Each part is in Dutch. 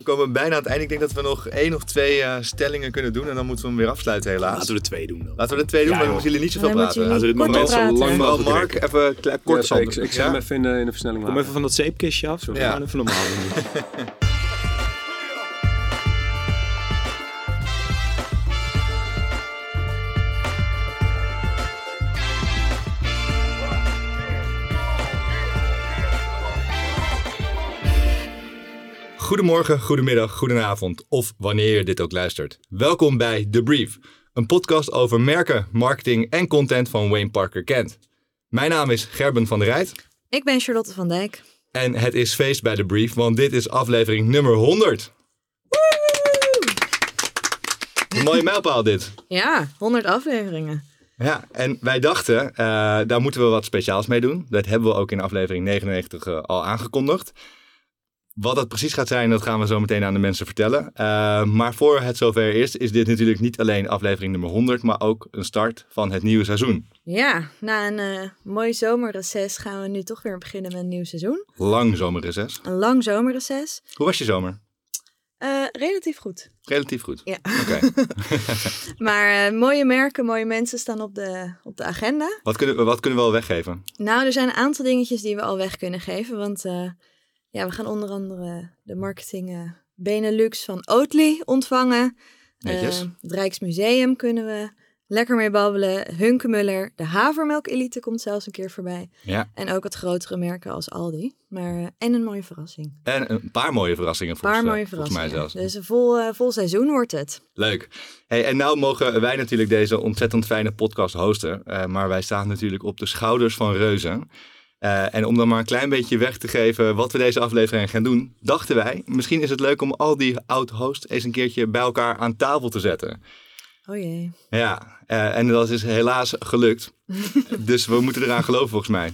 We komen bijna aan het einde. Ik denk dat we nog één of twee uh, stellingen kunnen doen. En dan moeten we hem weer afsluiten helaas. Laten we er twee doen dan. Laten we er twee doen, ja, maar dan moeten jullie niet zoveel praten. Laten we dit moment zo lang mogelijk Mark, even kort ja, Ik, ik ja? hem even in de, in de versnelling Kom even van dat zeepkistje af. Zo ja. even normaal Goedemorgen, goedemiddag, goedenavond of wanneer je dit ook luistert. Welkom bij The Brief, een podcast over merken, marketing en content van Wayne Parker Kent. Mijn naam is Gerben van der Rijt. Ik ben Charlotte van Dijk. En het is feest bij The Brief, want dit is aflevering nummer 100. Een mooie mijlpaal dit. Ja, 100 afleveringen. Ja, en wij dachten, uh, daar moeten we wat speciaals mee doen. Dat hebben we ook in aflevering 99 uh, al aangekondigd. Wat dat precies gaat zijn, dat gaan we zo meteen aan de mensen vertellen. Uh, maar voor het zover is, is dit natuurlijk niet alleen aflevering nummer 100, maar ook een start van het nieuwe seizoen. Ja, na een uh, mooi zomerreces gaan we nu toch weer beginnen met een nieuw seizoen. Lang zomerreces. Een lang zomerreces. Hoe was je zomer? Uh, relatief goed. Relatief goed? Ja. Oké. maar mooie merken, mooie mensen staan op de, op de agenda. Wat kunnen, we, wat kunnen we al weggeven? Nou, er zijn een aantal dingetjes die we al weg kunnen geven, want... Ja, we gaan onder andere de marketing uh, Benelux van Oatly ontvangen. Uh, het Rijksmuseum kunnen we lekker mee babbelen. Hunkemuller, de havermelk elite komt zelfs een keer voorbij. Ja. En ook wat grotere merken als Aldi. Maar, uh, en een mooie verrassing. En een paar mooie verrassingen volgens, paar mooie volgens mij zelfs. Dus een vol, vol seizoen wordt het. Leuk. Hey, en nou mogen wij natuurlijk deze ontzettend fijne podcast hosten. maar wij staan natuurlijk op de schouders van reuzen. Uh, en om dan maar een klein beetje weg te geven wat we deze aflevering gaan doen, dachten wij, misschien is het leuk om al die oud-hosts eens een keertje bij elkaar aan tafel te zetten. Oh jee. Ja, uh, en dat is helaas gelukt. dus we moeten eraan geloven volgens mij.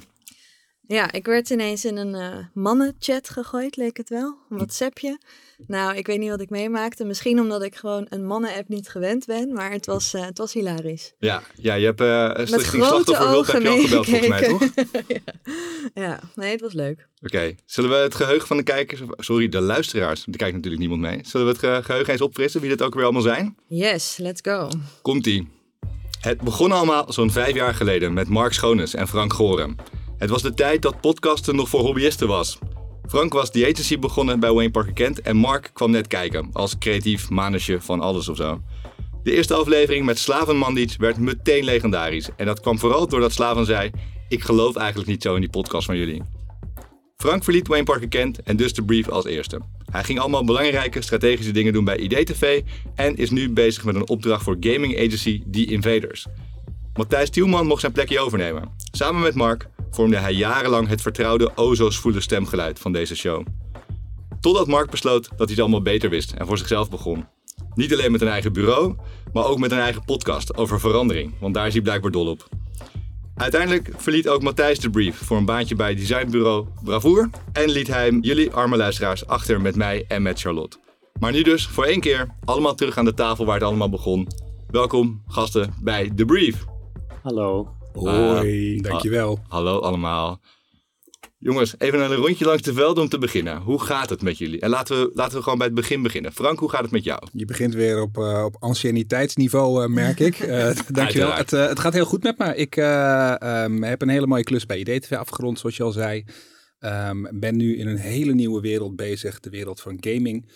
Ja, ik werd ineens in een uh, mannenchat gegooid, leek het wel. Een WhatsAppje. Nou, ik weet niet wat ik meemaakte. Misschien omdat ik gewoon een mannen-app niet gewend ben. Maar het was, uh, het was hilarisch. Ja, ja je hebt uh, een Stichting Slachtofferhulp heb je al gebeld volgens mij, toch? ja. ja, nee, het was leuk. Oké, okay. zullen we het geheugen van de kijkers, sorry, de luisteraars, er kijkt natuurlijk niemand mee. Zullen we het geheugen eens opfrissen, wie dit ook weer allemaal zijn? Yes, let's go. Komt-ie. Het begon allemaal zo'n vijf jaar geleden met Mark Schoones en Frank Gorem. Het was de tijd dat podcasten nog voor hobbyisten was. Frank was die agency begonnen bij Wayne Parker Kent en Mark kwam net kijken als creatief manusje van alles of zo. De eerste aflevering met Slaven Mandic werd meteen legendarisch en dat kwam vooral doordat Slaven zei: Ik geloof eigenlijk niet zo in die podcast van jullie. Frank verliet Wayne Parker Kent en dus de brief als eerste. Hij ging allemaal belangrijke strategische dingen doen bij IDTV en is nu bezig met een opdracht voor gaming agency The Invaders. Matthijs Tielman mocht zijn plekje overnemen. Samen met Mark vormde hij jarenlang het vertrouwde ozo's voele stemgeluid van deze show. Totdat Mark besloot dat hij het allemaal beter wist en voor zichzelf begon. Niet alleen met een eigen bureau, maar ook met een eigen podcast over verandering, want daar is hij blijkbaar dol op. Uiteindelijk verliet ook Matthijs de brief voor een baantje bij designbureau Bravoer en liet hij jullie arme luisteraars achter met mij en met Charlotte. Maar nu dus voor één keer allemaal terug aan de tafel waar het allemaal begon. Welkom gasten bij The Brief. Hallo. Hoi, uh, dankjewel. hallo allemaal. Jongens, even een rondje langs de velden om te beginnen. Hoe gaat het met jullie? En laten we, laten we gewoon bij het begin beginnen. Frank, hoe gaat het met jou? Je begint weer op, uh, op anciëniteitsniveau, uh, merk ik. Uh, dankjewel. het, het gaat heel goed met me. Ik um, heb een hele mooie klus bij IDTV afgerond, zoals je al zei. Um, ben nu in een hele nieuwe wereld bezig. De wereld van gaming.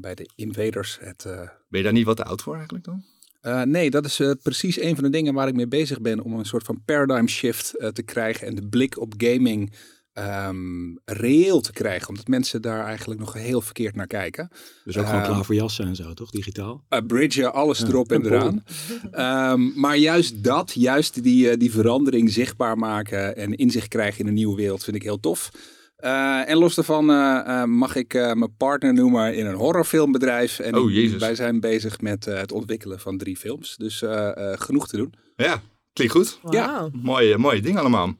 bij de Invaders. Het, ben je daar niet wat te oud voor eigenlijk dan? Uh, nee, dat is uh, precies een van de dingen waar ik mee bezig ben om een soort van paradigm shift uh, te krijgen en de blik op gaming um, reëel te krijgen. Omdat mensen daar eigenlijk nog heel verkeerd naar kijken. Dus ook gewoon klaar voor jassen en zo, toch? Digitaal? bridgen, alles ja. erop en eraan. um, maar juist dat, juist die, die verandering zichtbaar maken en inzicht krijgen in een nieuwe wereld vind ik heel tof. Uh, en los daarvan uh, uh, mag ik mijn partner noemen in een horrorfilmbedrijf. En oh, Jezus. wij zijn bezig met het ontwikkelen van drie films. Dus genoeg te doen. Ja, klinkt goed. Wow. Ja, mooie, mooie ding allemaal.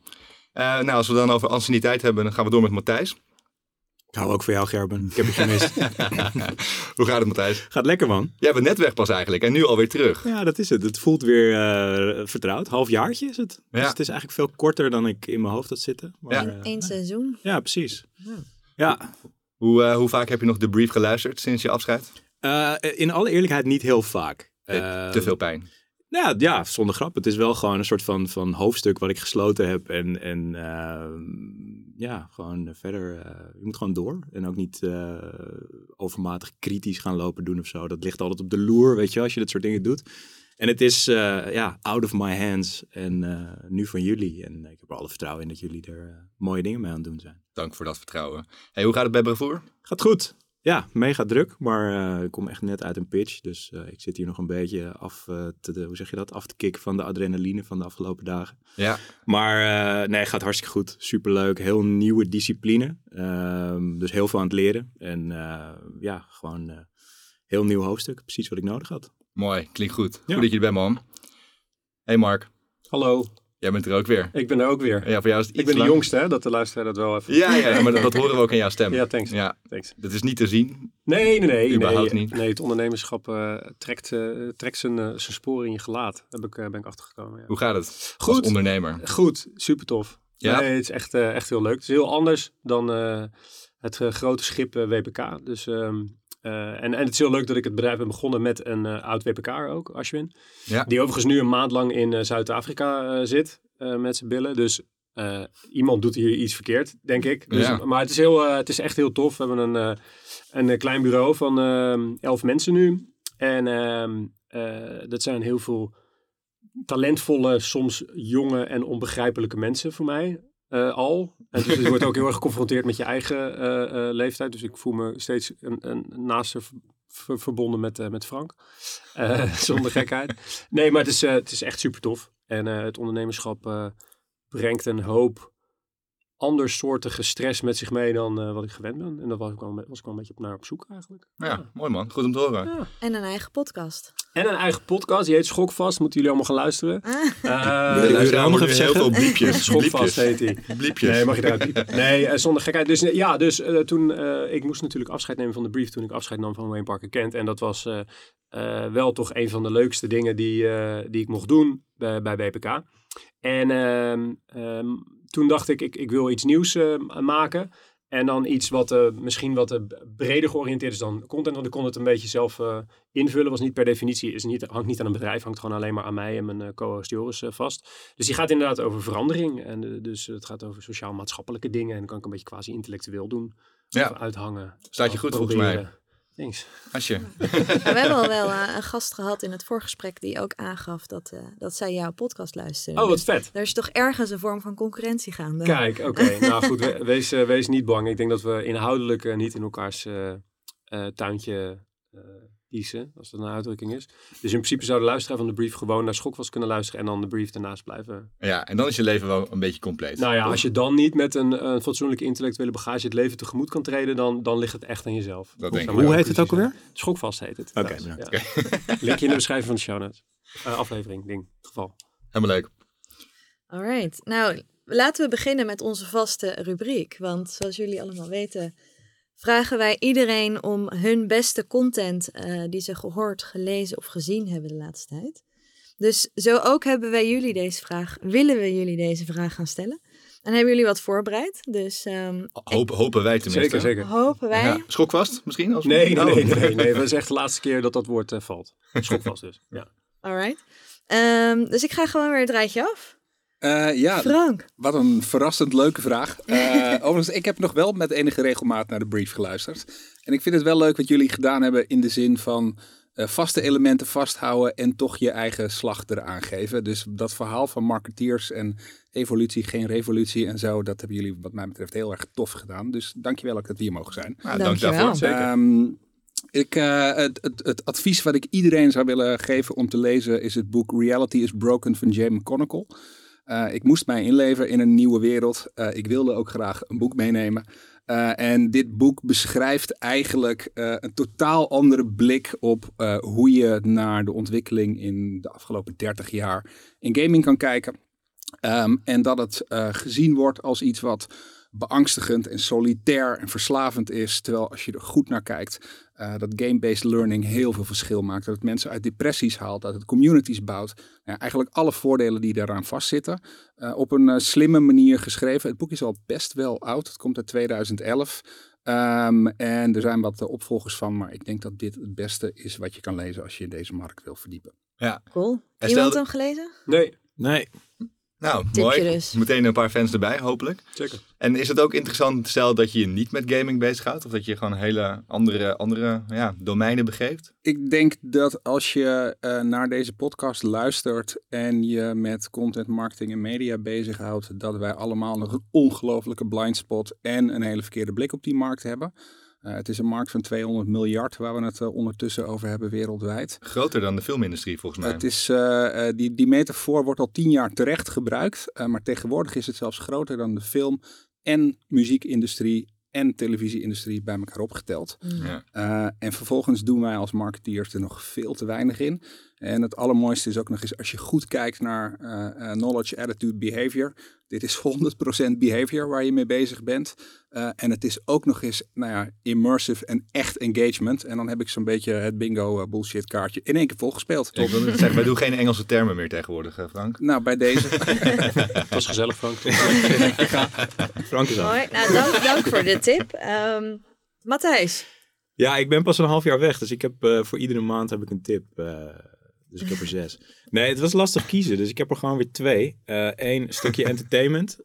nou, als we dan over anciëniteit hebben, dan gaan we door met Matthijs. Ik hou ook voor jou, Gerben. Ik heb je gemist. Hoe gaat het, Matthijs? Gaat lekker, man. Jij bent net weg pas eigenlijk en nu alweer terug. Ja, dat is het. Het voelt weer uh, vertrouwd. Halfjaartje is het. Ja. Dus het is eigenlijk veel korter dan ik in mijn hoofd had zitten. Maar, ja. Eén uh, seizoen. Ja, precies. Ja. ja. Hoe, hoe vaak heb je nog de brief geluisterd sinds je afscheid? in alle eerlijkheid niet heel vaak. te veel pijn. Nou ja, zonder grap. Het is wel gewoon een soort van, van hoofdstuk wat ik gesloten heb. En, en ehm, ja, gewoon verder. Uh, je moet gewoon door. En ook niet uh, overmatig kritisch gaan lopen doen of zo. Dat ligt altijd op de loer, weet je, als je dat soort dingen doet. En het is uh, ja, out of my hands. En nu van jullie. En ik heb er alle vertrouwen in dat jullie er mooie dingen mee aan het doen zijn. Dank voor dat vertrouwen. Hey, hoe gaat het bij Bravoer? Gaat goed. Ja, mega druk, maar uh, ik kom echt net uit een pitch. Dus uh, ik zit hier nog een beetje af uh, te, de, hoe zeg je dat, af te kicken van de adrenaline van de afgelopen dagen. Ja. Maar nee, gaat hartstikke goed. Superleuk. Heel nieuwe discipline. Ehm, dus heel veel aan het leren. En ja, gewoon heel nieuw hoofdstuk. Precies wat ik nodig had. Mooi, klinkt goed. Goed dat je er bent, man. Hey Mark. Hallo. Jij bent er ook weer. Ik ben er ook weer. Ja, voor jou is het ik ben de jongste, hè? Dat de luisteraar dat wel even... Ja, ja maar dat, horen we ook in jouw stem. Ja, thanks. Ja. thanks. Dat is niet te zien. Nee, nee, nee. Überhaupt nee, niet. Nee, het ondernemerschap uh, trekt, uh, trekt zijn, uh, zijn sporen in je gelaat. Daar ben ik, ben ik achtergekomen. Ja. Hoe gaat het Goed. als ondernemer? Goed, super tof. Ja? Nee, het is echt, echt heel leuk. Het is heel anders dan het grote schip WPK. Dus... Um, en, en het is heel leuk dat ik het bedrijf ben begonnen met een uh, oud WPK'er ook, Ashwin. Ja. Die overigens nu een maand lang in uh, Zuid-Afrika zit met zijn billen. Dus iemand doet hier iets verkeerd, denk ik. Dus, Ja. Maar het is, heel, het is echt heel tof. We hebben een, een klein bureau van elf mensen nu. En ehm, dat zijn heel veel talentvolle, soms jonge en onbegrijpelijke mensen voor mij. Uh, al. En dus je wordt ook heel erg geconfronteerd met je eigen uh, uh, leeftijd. Dus ik voel me steeds een, een naaste ver, verbonden met, met Frank. zonder gekheid. Nee, maar het is, het is echt super tof. En het ondernemerschap brengt een hoop andersoortige stress met zich mee dan wat ik gewend ben. En daar was ik wel, was ik wel een beetje op naar op zoek eigenlijk. Ja, ja. mooi man. Goed om te horen. Ja. En een eigen podcast. En een eigen podcast, die heet Schokvast. Moeten jullie allemaal gaan luisteren. Ah. Uh, er nog even heel zeggen? veel bliepjes. Schokvast heet hij. Bliepjes. Nee, mag je eruit piepen. Nee, uh, zonder gekheid. Dus uh, ja, dus uh, toen, uh, ik moest natuurlijk afscheid nemen van de brief toen ik afscheid nam van Wayne Parker Kent. En dat was uh, uh, wel toch een van de leukste dingen die, uh, die ik mocht doen bij, bij BPK. En um, toen dacht ik, ik, ik wil iets nieuws uh, maken. En dan iets wat uh, misschien wat uh, breder georiënteerd is dan content. Want ik kon het een beetje zelf uh, invullen. Was niet per definitie, is niet, hangt niet aan een bedrijf. Hangt gewoon alleen maar aan mij en mijn co-host Joris vast. Dus die gaat inderdaad over verandering. En dus het gaat over sociaal-maatschappelijke dingen. En dan kan ik een beetje quasi intellectueel doen. Ja. Of uithangen. Staat je goed volgens mij. Thanks. Asje. We hebben al wel uh, een gast gehad in het voorgesprek die ook aangaf dat, uh, dat zij jouw podcast luisteren. Oh, wat Dus vet. Er is toch ergens een vorm van concurrentie gaande. Kijk, oké. Okay. nou goed, we, wees, uh, wees niet bang. Ik denk dat we inhoudelijk niet in elkaars tuintje kiezen, als dat een uitdrukking is. Dus in principe zou de luisteraar van de brief gewoon naar Schokvast kunnen luisteren en dan de brief daarnaast blijven. Ja, en dan is je leven wel een beetje compleet. Nou ja, als je dan niet met een, een fatsoenlijke intellectuele bagage het leven tegemoet kan treden, dan, dan ligt het echt aan jezelf. Dat denk ik. Hoe heet het ook alweer? Schokvast heet het. Oké, ja. okay. Linkje in de beschrijving van de show notes. Uh, aflevering, ding, geval. Helemaal leuk. Alright, nou laten we beginnen met onze vaste rubriek. Want zoals jullie allemaal weten, vragen wij iedereen om hun beste content uh, die ze gehoord, gelezen of gezien hebben de laatste tijd. Dus zo ook hebben wij jullie deze vraag, willen we jullie deze vraag gaan stellen. En hebben jullie wat voorbereid? Dus, um, Hoop, hopen wij tenminste. Zeker, zeker. Hopen wij. Ja. Schokvast misschien? Als nee, nee, nee, nee, nee, nee. Dat is echt de laatste keer dat dat woord uh, valt. Schokvast dus. Ja. Alright. Um, dus ik ga gewoon weer het rijtje af. Uh, ja, Frank. Wat een verrassend leuke vraag. Uh, overigens, ik heb nog wel met enige regelmaat naar de brief geluisterd. En ik vind het wel leuk wat jullie gedaan hebben in de zin van uh, vaste elementen vasthouden en toch je eigen slag eraan geven. Dus dat verhaal van marketeers en evolutie, geen revolutie en zo, dat hebben jullie wat mij betreft heel erg tof gedaan. Dus dankjewel ook dat we hier mogen zijn. Nou, dank daarvoor. Zeker. Um, ik, uh, het, het, het, advies wat ik iedereen zou willen geven om te lezen is het boek Reality is Broken van Jay McConnell. Uh, ik moest mij inleven in een nieuwe wereld. Uh, ik wilde ook graag een boek meenemen. Uh, en dit boek beschrijft eigenlijk een totaal andere blik op hoe je naar de ontwikkeling in de afgelopen 30 jaar in gaming kan kijken. Um, en dat het gezien wordt als iets wat beangstigend en solitair en verslavend is. Terwijl als je er goed naar kijkt, uh, dat game-based learning heel veel verschil maakt. Dat het mensen uit depressies haalt, dat het communities bouwt. Ja, eigenlijk alle voordelen die daaraan vastzitten. Uh, op een uh, slimme manier geschreven. Het boek is al best wel oud. Het komt uit 2011. Ehm, en er zijn wat opvolgers van, maar ik denk dat dit het beste is wat je kan lezen als je in deze markt wil verdiepen. Ja. Cool. Iemand hem gelezen? Nee, Nee, Nou, Tipje mooi. dus. Meteen een paar fans erbij, hopelijk. zeker. En is het ook interessant, stel dat je je niet met gaming bezighoudt, of dat je gewoon hele andere, andere ja, domeinen begeeft? Ik denk dat als je eh, naar deze podcast luistert en je met content marketing en media bezighoudt, dat wij allemaal nog een ongelofelijke blind spot en een hele verkeerde blik op die markt hebben. Eh, het is een markt van 200 miljard waar we het eh, ondertussen over hebben wereldwijd. Groter dan de filmindustrie volgens mij. Het is, eh, eh, die, die metafoor wordt al tien jaar terecht gebruikt, eh, maar tegenwoordig is het zelfs groter dan de film- en muziekindustrie en televisieindustrie bij elkaar opgeteld. Ja. Uh, en vervolgens doen wij als marketeers er nog veel te weinig in. En het allermooiste is ook nog eens als je goed kijkt naar uh, uh, knowledge, attitude, behavior. Dit is 100% behavior waar je mee bezig bent. Uh, en het is ook nog eens nou ja, immersive en echt engagement. En dan heb ik zo'n beetje het bingo uh, bullshit kaartje in één keer volgespeeld. Ik wil net zeggen, wij doen geen Engelse termen meer tegenwoordig, hè, Frank. Nou, bij deze. Het was gezellig, Frank. Frank is aan. Mooi. Nou, dank, dank voor de tip. Um, Matthijs. Ja, ik ben pas een half jaar weg, dus ik heb uh, voor iedere maand heb ik een tip. Uh, dus ik heb er zes. Nee, het was lastig kiezen, dus ik heb er gewoon weer twee. Eén uh, stukje entertainment.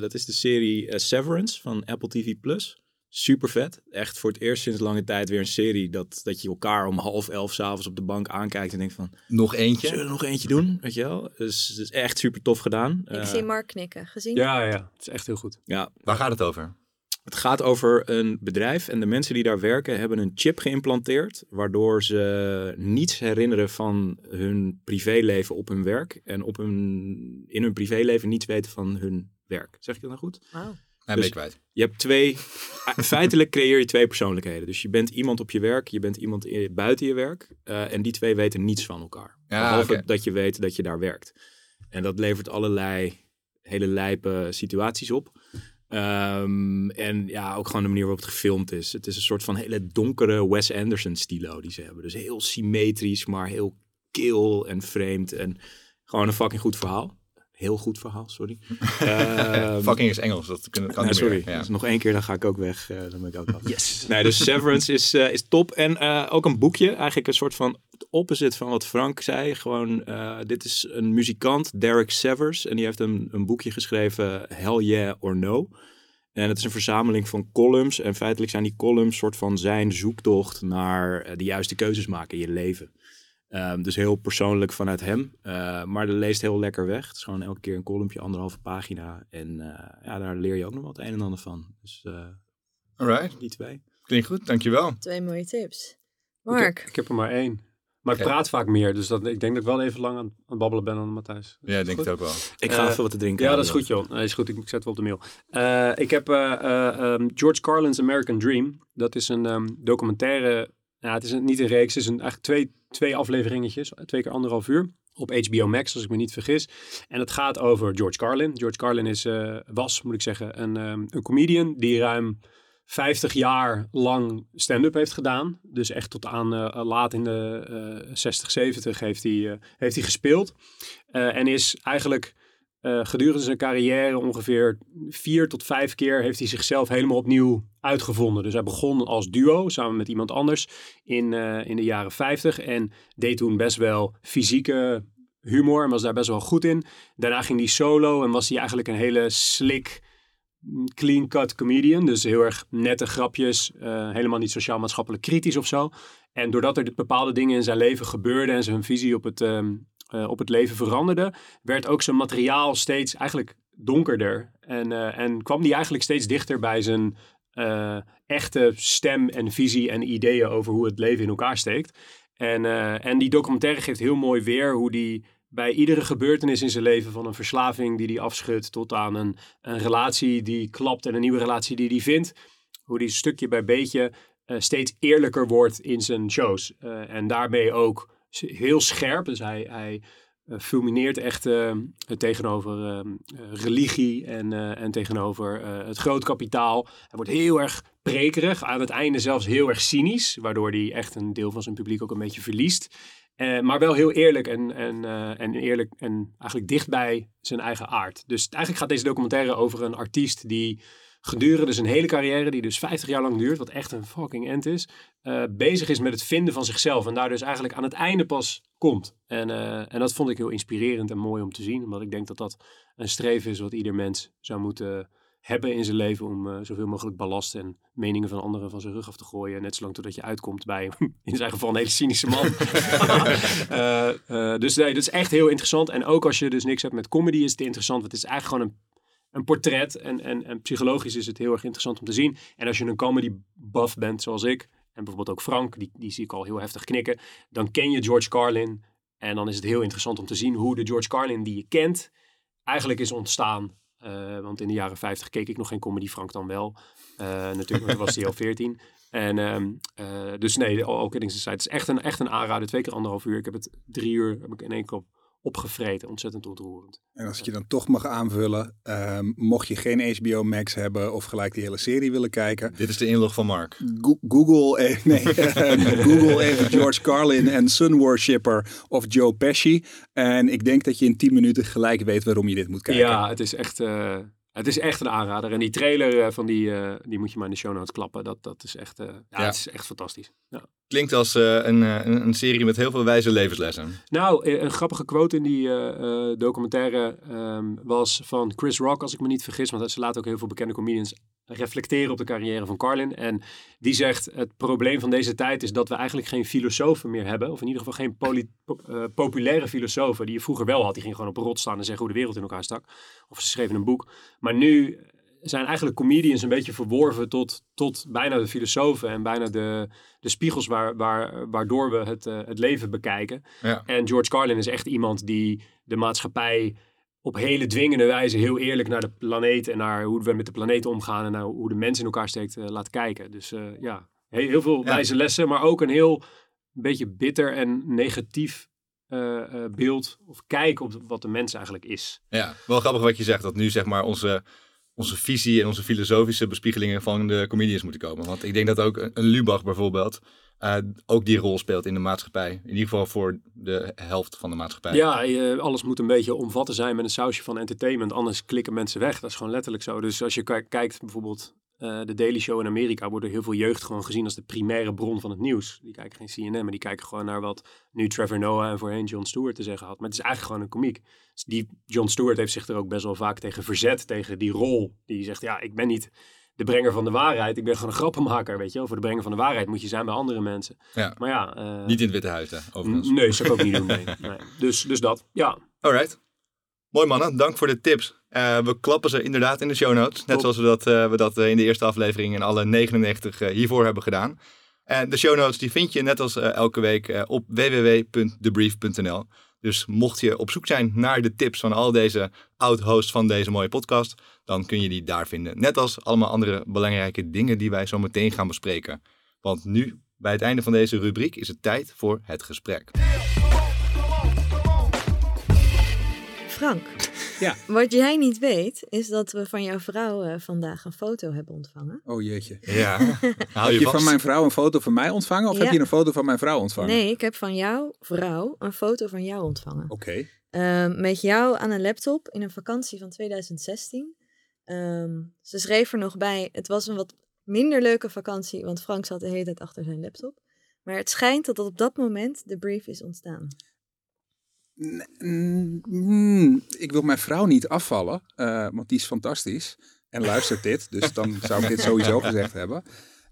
dat is de serie Severance van Apple TV Plus. Super vet. Echt voor het eerst sinds lange tijd weer een serie dat, dat je elkaar om half elf s'avonds op de bank aankijkt en denkt van... Nog eentje? Zullen we er nog eentje doen? Weet je wel? Dus het is echt super tof gedaan. Ik zie Mark knikken. Gezien? Ja, ja. Het is echt heel goed. Ja. Waar gaat het over? Het gaat over een bedrijf en de mensen die daar werken hebben een chip geïmplanteerd, waardoor ze niets herinneren van hun privéleven op hun werk en op hun, in hun privéleven niets weten van hun werk. Zeg ik dat nou goed? Wow. Ja, Dus- ben ik kwijt. Je hebt twee, feitelijk creëer je twee persoonlijkheden. Dus je bent iemand op je werk, je bent iemand buiten je werk eh, en die twee weten niets van elkaar. Ja, Behalve dat je weet dat je daar werkt. En dat levert allerlei hele lijpe situaties op. Ehm, en ja, ook gewoon de manier waarop het gefilmd is. Het is een soort van hele donkere Wes Anderson stilo die ze hebben. Dus heel symmetrisch, maar heel kil en vreemd. En gewoon een fucking goed verhaal. Heel goed verhaal, sorry. Ehm, Fucking is Engels, dat kan, kan Nee, niet sorry. meer. Ja. Dus nog één keer, dan ga ik ook weg. eh, dan ben ik ook af. Yes. Nee, dus Severance is, eh, is top. En eh, ook een boekje. Eigenlijk een soort van opposite van wat Frank zei. Gewoon, eh, dit is een muzikant, Derek Severs. En die heeft een, een boekje geschreven, Hell Yeah or No. En het is een verzameling van columns. En feitelijk zijn die columns soort van zijn zoektocht naar eh, de juiste keuzes maken in je leven. Ehm, dus heel persoonlijk vanuit hem. Eh, maar dat leest heel lekker weg. Het is gewoon elke keer een columnje, anderhalve pagina. En eh, ja, daar leer je ook nog wel het een en ander van. Dus eh, Alright, die twee. klinkt goed, dankjewel. Twee mooie tips. Ik Mark. heb, ik heb er maar één. Maar ik praat vaak meer, dus dat, ik denk dat ik wel even lang aan, aan het babbelen ben dan Matthijs. Ja, ik denk goed? het ook wel. Ik ga Eh, even wat te drinken. Ja, dat is goed, joh. Nee, is goed. Ik zet het wel op de mail. Eh, ik heb eh, eh, ehm, George Carlin's American Dream. Dat is een ehm, documentaire. Ja, het is een, niet een reeks. Het is een, eigenlijk twee, twee afleveringetjes. Twee keer anderhalf uur. Op HBO Max, als ik me niet vergis. En het gaat over George Carlin. George Carlin is, eh, was, moet ik zeggen, een, ehm, een comedian die ruim 50 jaar lang stand-up heeft gedaan. Dus echt tot aan eh, laat in de eh 60, 70 heeft hij, eh, heeft hij gespeeld. Eh, en is eigenlijk eh, gedurende zijn carrière ongeveer vier tot vijf keer heeft hij zichzelf helemaal opnieuw uitgevonden. Dus hij begon als duo samen met iemand anders in, eh, in de jaren 50 en deed toen best wel fysieke humor en was daar best wel goed in. Daarna ging hij solo en was hij eigenlijk een hele slick, clean-cut comedian. Dus heel erg nette grapjes, eh, helemaal niet sociaal-maatschappelijk kritisch of zo. En doordat er bepaalde dingen in zijn leven gebeurden en zijn visie op het, ehm, eh, op het leven veranderde, werd ook zijn materiaal steeds eigenlijk donkerder. En, eh, en kwam die eigenlijk steeds dichter bij zijn echte stem en visie en ideeën over hoe het leven in elkaar steekt. En, en die documentaire geeft heel mooi weer hoe die bij iedere gebeurtenis in zijn leven, van een verslaving die hij afschudt tot aan een, een relatie die klapt en een nieuwe relatie die hij vindt, hoe die stukje bij beetje eh, steeds eerlijker wordt in zijn shows. Eh, en daarmee ook heel scherp. Dus hij, hij eh, fulmineert echt tegenover eh, eh, religie en, en tegenover het groot kapitaal. Hij wordt heel erg prekerig, aan het einde zelfs heel erg cynisch, waardoor hij echt een deel van zijn publiek ook een beetje verliest. Eh, maar wel heel eerlijk en, en, eh, en eerlijk en eigenlijk dicht bij zijn eigen aard. Dus eigenlijk gaat deze documentaire over een artiest die gedurende zijn hele carrière, die dus 50 jaar lang duurt, wat echt een fucking end is, uh, bezig is met het vinden van zichzelf. En daar dus eigenlijk aan het einde pas komt. En, en dat vond ik heel inspirerend en mooi om te zien. Omdat ik denk dat dat een streven is wat ieder mens zou moeten hebben in zijn leven om uh, zoveel mogelijk ballast en meningen van anderen van zijn rug af te gooien. Net zolang totdat je uitkomt bij, in zijn geval, een hele cynische man. uh, uh, dus nee, dat is echt heel interessant. En ook als je dus niks hebt met comedy is het interessant. Want het is eigenlijk gewoon een, een portret. En, en, en psychologisch is het heel erg interessant om te zien. En als je een comedy buff bent zoals ik, en bijvoorbeeld ook Frank, die, die zie ik al heel heftig knikken. Dan ken je George Carlin. En dan is het heel interessant om te zien hoe de George Carlin die je kent eigenlijk is ontstaan uh, want in de jaren 50 keek ik nog geen comedy, Frank dan wel. Uh, natuurlijk, toen was hij al 14. En um, uh, dus nee, ook in deze Het is echt een, echt een aanrader. Twee keer anderhalf uur. Ik heb het drie uur heb ik in één keer opgevreten. Ontzettend ontroerend. En als ik je dan toch mag aanvullen, um, mocht je geen HBO Max hebben of gelijk die hele serie willen kijken. Dit is de inlog van Mark. Go Google, eh, nee, Google even George Carlin en Sun Worshipper of Joe Pesci. En ik denk dat je in 10 minuten gelijk weet waarom je dit moet kijken. Ja, het is echt... Uh... Het is echt een aanrader. En die trailer van die, uh, die moet je maar in de show notes klappen. Dat, dat is echt, uh, ja, ja. Het is echt fantastisch. Ja. Klinkt als uh, een, een, een, serie met heel veel wijze levenslessen. Nou, een grappige quote in die documentaire um, was van Chris Rock, als ik me niet vergis. Want ze laat ook heel veel bekende comedians reflecteren op de carrière van Carlin. En die zegt, het probleem van deze tijd is dat we eigenlijk geen filosofen meer hebben. Of in ieder geval geen po populaire filosofen die je vroeger wel had. Die ging gewoon op rot staan en zeggen hoe de wereld in elkaar stak. Of ze schreven een boek. Maar nu zijn eigenlijk comedians een beetje verworven tot, tot bijna de filosofen en bijna de, de spiegels waar, waar, waardoor we het, uh, het leven bekijken. Ja. En George Carlin is echt iemand die de maatschappij op hele dwingende wijze heel eerlijk naar de planeet en naar hoe we met de planeet omgaan en naar hoe de mens in elkaar steekt uh, laat kijken. Dus uh, ja, heel, heel veel ja. wijze lessen, maar ook een heel een beetje bitter en negatief uh, beeld of kijk op wat de mens eigenlijk is. Ja, wel grappig wat je zegt, dat nu zeg maar onze, onze visie en onze filosofische bespiegelingen van de comedians moeten komen. Want ik denk dat ook een, een Lubach bijvoorbeeld uh, ook die rol speelt in de maatschappij. In ieder geval voor de helft van de maatschappij. Ja, je, alles moet een beetje omvatten zijn met een sausje van entertainment. Anders klikken mensen weg. Dat is gewoon letterlijk zo. Dus als je kijkt bijvoorbeeld uh, de Daily Show in Amerika... wordt er heel veel jeugd gewoon gezien als de primaire bron van het nieuws. Die kijken geen CNN, maar die kijken gewoon naar wat nu Trevor Noah... en voorheen Jon Stewart te zeggen had. Maar het is eigenlijk gewoon een komiek. Dus die Jon Stewart heeft zich er ook best wel vaak tegen verzet. Tegen die rol. Die zegt, ja, ik ben niet de brenger van de waarheid. Ik ben gewoon een grappenmaker, weet je wel. Voor de brenger van de waarheid moet je zijn bij andere mensen. Ja. Maar ja... Uh, niet in het Witte Huis, hè, overigens. Nee, zou ik ook niet doen, nee. nee. Dus, dus dat, ja. Alright. Mooi mannen, dank voor de tips. Uh, we klappen ze inderdaad in de show notes. Net Top. zoals we dat, uh, we dat in de eerste aflevering en alle 99 hiervoor hebben gedaan. En de show notes die vind je net als elke week op www.debrief.nl. Dus mocht je op zoek zijn naar de tips van al deze oud-hosts van deze mooie podcast, dan kun je die daar vinden. Net als allemaal andere belangrijke dingen die wij zo meteen gaan bespreken. Want nu, bij het einde van deze rubriek, is het tijd voor het gesprek. Frank, Ja. wat jij niet weet, is dat we van jouw vrouw uh, vandaag een foto hebben ontvangen. Oh jeetje. Ja. Hou je, je van mijn vrouw een foto van mij ontvangen of Ja. heb je een foto van mijn vrouw ontvangen? Nee, ik heb van jouw vrouw een foto van jou ontvangen. Oké. Ehm, met jou aan een laptop in een vakantie van 2016. Ehm, ze schreef er nog bij, het was een wat minder leuke vakantie, want Frank zat de hele tijd achter zijn laptop. Maar het schijnt dat op dat moment de brief is ontstaan. Mm, ik wil mijn vrouw niet afvallen, eh, want die is fantastisch. En luistert dit, dus dan zou ik dit sowieso gezegd hebben.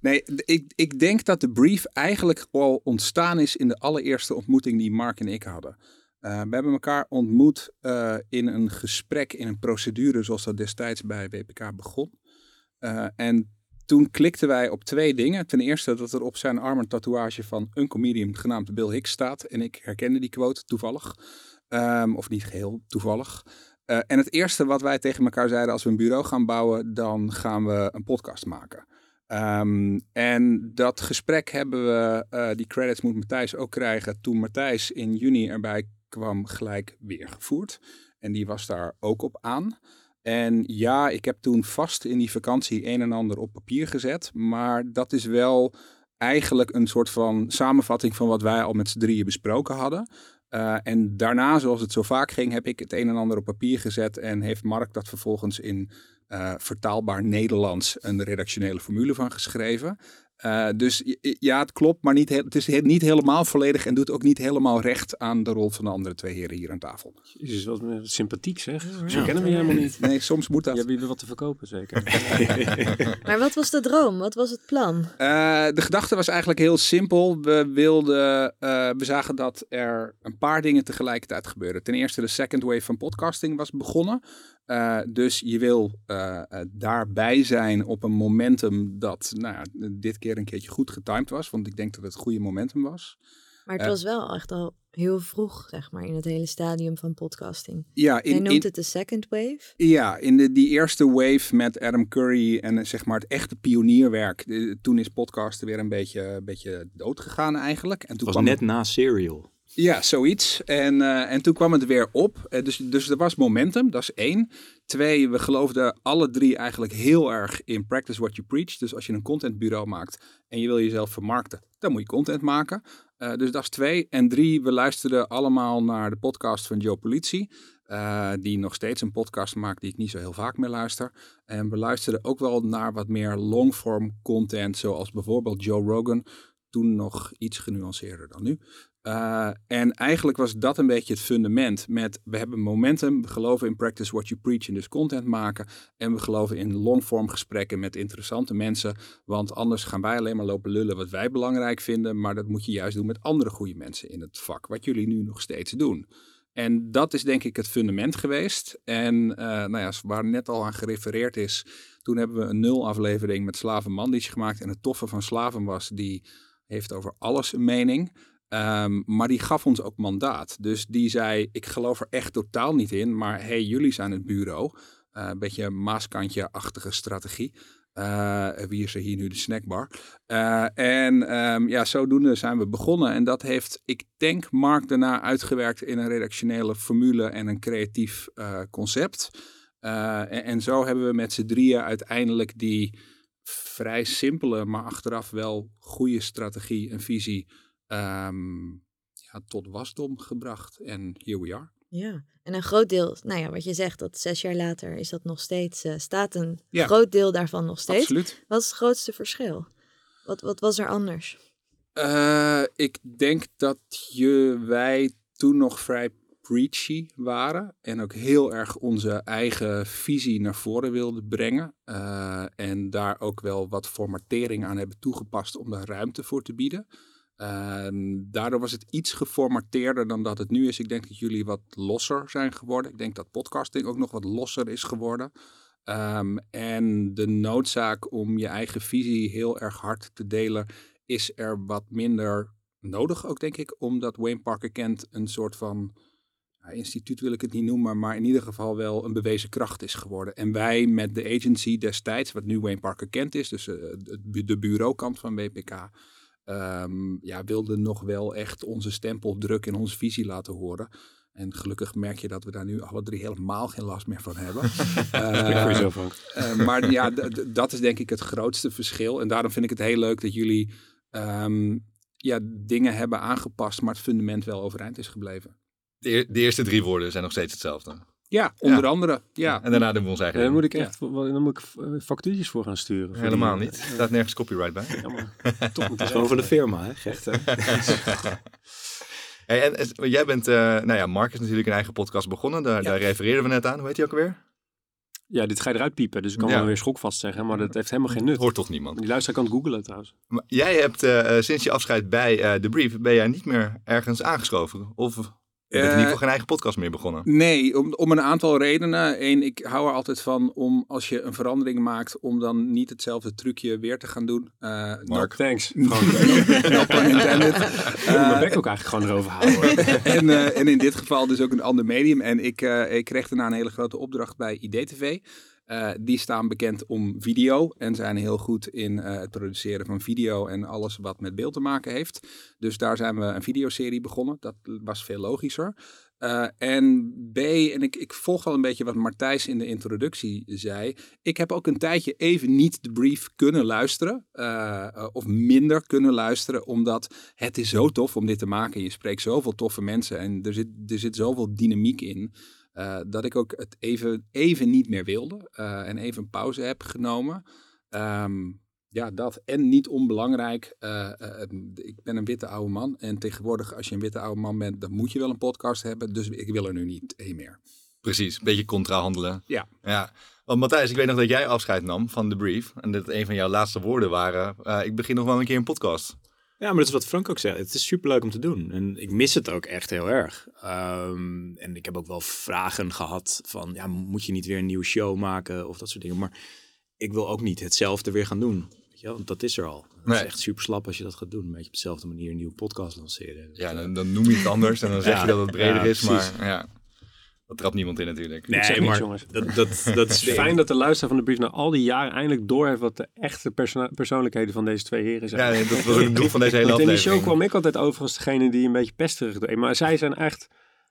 Nee, ik, ik denk dat de brief eigenlijk al ontstaan is in de allereerste ontmoeting die Mark en ik hadden. Eh, we hebben elkaar ontmoet eh, in een gesprek, in een procedure zoals dat destijds bij WPK begon. En toen klikten wij op twee dingen. Ten eerste dat er op zijn arm een tatoeage van een comedian genaamd Bill Hicks staat. En ik herkende die quote toevallig. Ehm, of niet geheel toevallig. Eh, en het eerste wat wij tegen elkaar zeiden als we een bureau gaan bouwen, dan gaan we een podcast maken. Ehm, en dat gesprek hebben we, eh, die credits moet Matthijs ook krijgen, toen Matthijs in juni erbij kwam, gelijk weer gevoerd. En die was daar ook op aan. En ja, ik heb toen vast in die vakantie een en ander op papier gezet. Maar dat is wel eigenlijk een soort van samenvatting van wat wij al met z'n drieën besproken hadden. en daarna, zoals het zo vaak ging, heb ik het een en ander op papier gezet en heeft Mark dat vervolgens in vertaalbaar Nederlands een redactionele formule van geschreven. Uh, dus ja, het klopt, maar niet het is niet helemaal volledig en doet ook niet helemaal recht aan de rol van de andere twee heren hier aan tafel. Jezus, wat sympathiek zeg. Zo kennen we je helemaal niet. Nee, soms moet dat. Je hebt hier wat te verkopen zeker. maar wat was de droom? Wat was het plan? Uh, de gedachte was eigenlijk heel simpel. We wilden, uh, we zagen dat er een paar dingen tegelijkertijd gebeurden. Ten eerste de second wave van podcasting was begonnen. Uh, dus je wil uh, daarbij zijn op een momentum dat nou, dit keer een keertje goed getimed was. Want ik denk dat het een goede momentum was. Maar het was wel echt al heel vroeg, zeg maar, in het hele stadium van podcasting. Ja, in, Jij noemt het de second wave? Ja, in de, die eerste wave met Adam Curry en zeg maar het echte pionierwerk. toen is podcasten weer een beetje, beetje dood gegaan eigenlijk. En toen het was net na Serial. Ja, zoiets. En, uh, en toen kwam het weer op. Uh, dus, dus er was momentum, dat is één. Twee, we geloofden alle drie eigenlijk heel erg in practice what you preach. Dus als je een contentbureau maakt en je wil jezelf vermarkten, dan moet je content maken. Uh, dus dat is twee. En drie, we luisterden allemaal naar de podcast van Joe Politie. die nog steeds een podcast maakt die ik niet zo heel vaak meer luister. En we luisterden ook wel naar wat meer longform content, zoals bijvoorbeeld Joe Rogan. Toen nog iets genuanceerder dan nu. Uh, en eigenlijk was dat een beetje het fundament met we hebben momentum, we geloven in practice what you preach en dus content maken en we geloven in longform gesprekken met interessante mensen, want anders gaan wij alleen maar lopen lullen wat wij belangrijk vinden, maar dat moet je juist doen met andere goede mensen in het vak, wat jullie nu nog steeds doen. En dat is denk ik het fundament geweest. En uh, nou ja, waar net al aan gerefereerd is, toen hebben we een nul aflevering met Slaven Mandic gemaakt en het toffe van Slaven was, die heeft over alles een mening. Um, maar die gaf ons ook mandaat. Dus die zei: Ik geloof er echt totaal niet in, maar hey, jullie zijn het bureau. Uh, een beetje maaskantje-achtige strategie. Uh, wie is er hier nu de snackbar? Uh, en um, ja, zodoende zijn we begonnen. En dat heeft, ik denk, Mark daarna uitgewerkt in een redactionele formule en een creatief concept. En, en, zo hebben we met z'n drieën uiteindelijk die vrij simpele, maar achteraf wel goede strategie en visie um, ja, tot wasdom gebracht. En here we are. Ja, en een groot deel, nou ja, wat je zegt, dat zes jaar later is dat nog steeds, uh, staat een groot deel daarvan nog steeds. Absoluut. Wat is het grootste verschil? Wat, wat was er anders? Uh, ik denk dat je, wij toen nog vrij preachy waren en ook heel erg onze eigen visie naar voren wilden brengen. Uh, en daar ook wel wat formatering aan hebben toegepast om daar ruimte voor te bieden. Uh, daardoor was het iets geformateerder dan dat het nu is. Ik denk dat jullie wat losser zijn geworden. Ik denk dat podcasting ook nog wat losser is geworden. Um, en de noodzaak om je eigen visie heel erg hard te delen, is er wat minder nodig ook, denk ik. Omdat Wayne Parker Kent een soort van instituut wil ik het niet noemen, maar in ieder geval wel een bewezen kracht is geworden. En wij met de agency destijds, wat nu Wayne Parker Kent is, dus uh, de bureaukant van WPK um, ja, wilden nog wel echt onze stempel drukken en onze visie laten horen. En gelukkig merk je dat we daar nu alle drie helemaal geen last meer van hebben. uh, uh, maar ja, dat is denk ik het grootste verschil. En daarom vind ik het heel leuk dat jullie um, ja, dingen hebben aangepast, maar het fundament wel overeind is gebleven. De, de eerste drie woorden zijn nog steeds hetzelfde. Ja, onder andere. Ja. En daarna doen we ons eigen. dan moet ik echt dan moet ik factuurtjes voor gaan sturen. Voor Helemaal niet. Er staat nergens copyright bij. Ja, maar toch moet het gewoon van de firma, hè? Gecht, hè? hey, en jij bent, uh, nou ja, Mark is natuurlijk een eigen podcast begonnen. Daar, daar refereerden we net aan. Hoe heet hij ook alweer? Ja, dit ga je eruit piepen, dus ik kan ja. wel weer schokvast zeggen, maar dat heeft helemaal geen nut. Hoort toch niemand? Die luisteraar kan googlen trouwens. Maar jij hebt uh, sinds je afscheid bij uh, The Brief, ben jij niet meer ergens aangeschoven? Of je bent in ieder geval geen eigen podcast meer begonnen. Nee, om, om een aantal redenen. Eén, ik hou er altijd van om als je een verandering maakt, om dan niet hetzelfde trucje weer te gaan doen. Uh, Mark, no, thanks. pun intended. Ik mijn bek ook eigenlijk gewoon erover houden. en, uh, en in dit geval dus ook een ander medium. En ik, ik kreeg daarna een hele grote opdracht bij IDTV. Uh, die staan bekend om video en zijn heel goed in uh, het produceren van video en alles wat met beeld te maken heeft. Dus daar zijn we een videoserie begonnen. Dat was veel logischer. Uh, en B, en ik, ik volg wel een beetje wat Martijs in de introductie zei. Ik heb ook een tijdje even niet de brief kunnen luisteren. Of minder kunnen luisteren. Omdat het is zo tof om dit te maken. Je spreekt zoveel toffe mensen. En er zit, er zit zoveel dynamiek in. Uh, dat ik ook het even, even niet meer wilde. en even een pauze heb genomen. Um, ja, dat. En niet onbelangrijk, uh, uh, ik ben een witte oude man. En tegenwoordig, als je een witte oude man bent, dan moet je wel een podcast hebben. Dus ik wil er nu niet één meer. Precies, een beetje contra handelen. Ja. ja. Want Matthijs, ik weet nog dat jij afscheid nam van de brief. En dat een van jouw laatste woorden waren, ik begin nog wel een keer een podcast. Ja, maar dat is wat Frank ook zei. Het is superleuk om te doen. En ik mis het ook echt heel erg. Um, en ik heb ook wel vragen gehad van, ja, moet je niet weer een nieuwe show maken of dat soort dingen. Maar ik wil ook niet hetzelfde weer gaan doen. Ja, want dat is er al. Het nee. is echt super slap als je dat gaat doen. Een beetje op dezelfde manier een nieuwe podcast lanceren. Ja, dan, dan noem je het anders en dan zeg je dat het breder is. Maar ja, dat trapt niemand in natuurlijk. Nee, maar niks, jongens. Dat, dat, dat is fijn dat de luisteraar van de brief na al die jaren eindelijk door heeft wat de echte perso persoonlijkheden van deze twee heren zijn. Ja, dat was het doel van deze hele aflevering. in die show kwam ik altijd over als degene die een beetje pesterig deed. Maar zij zijn echt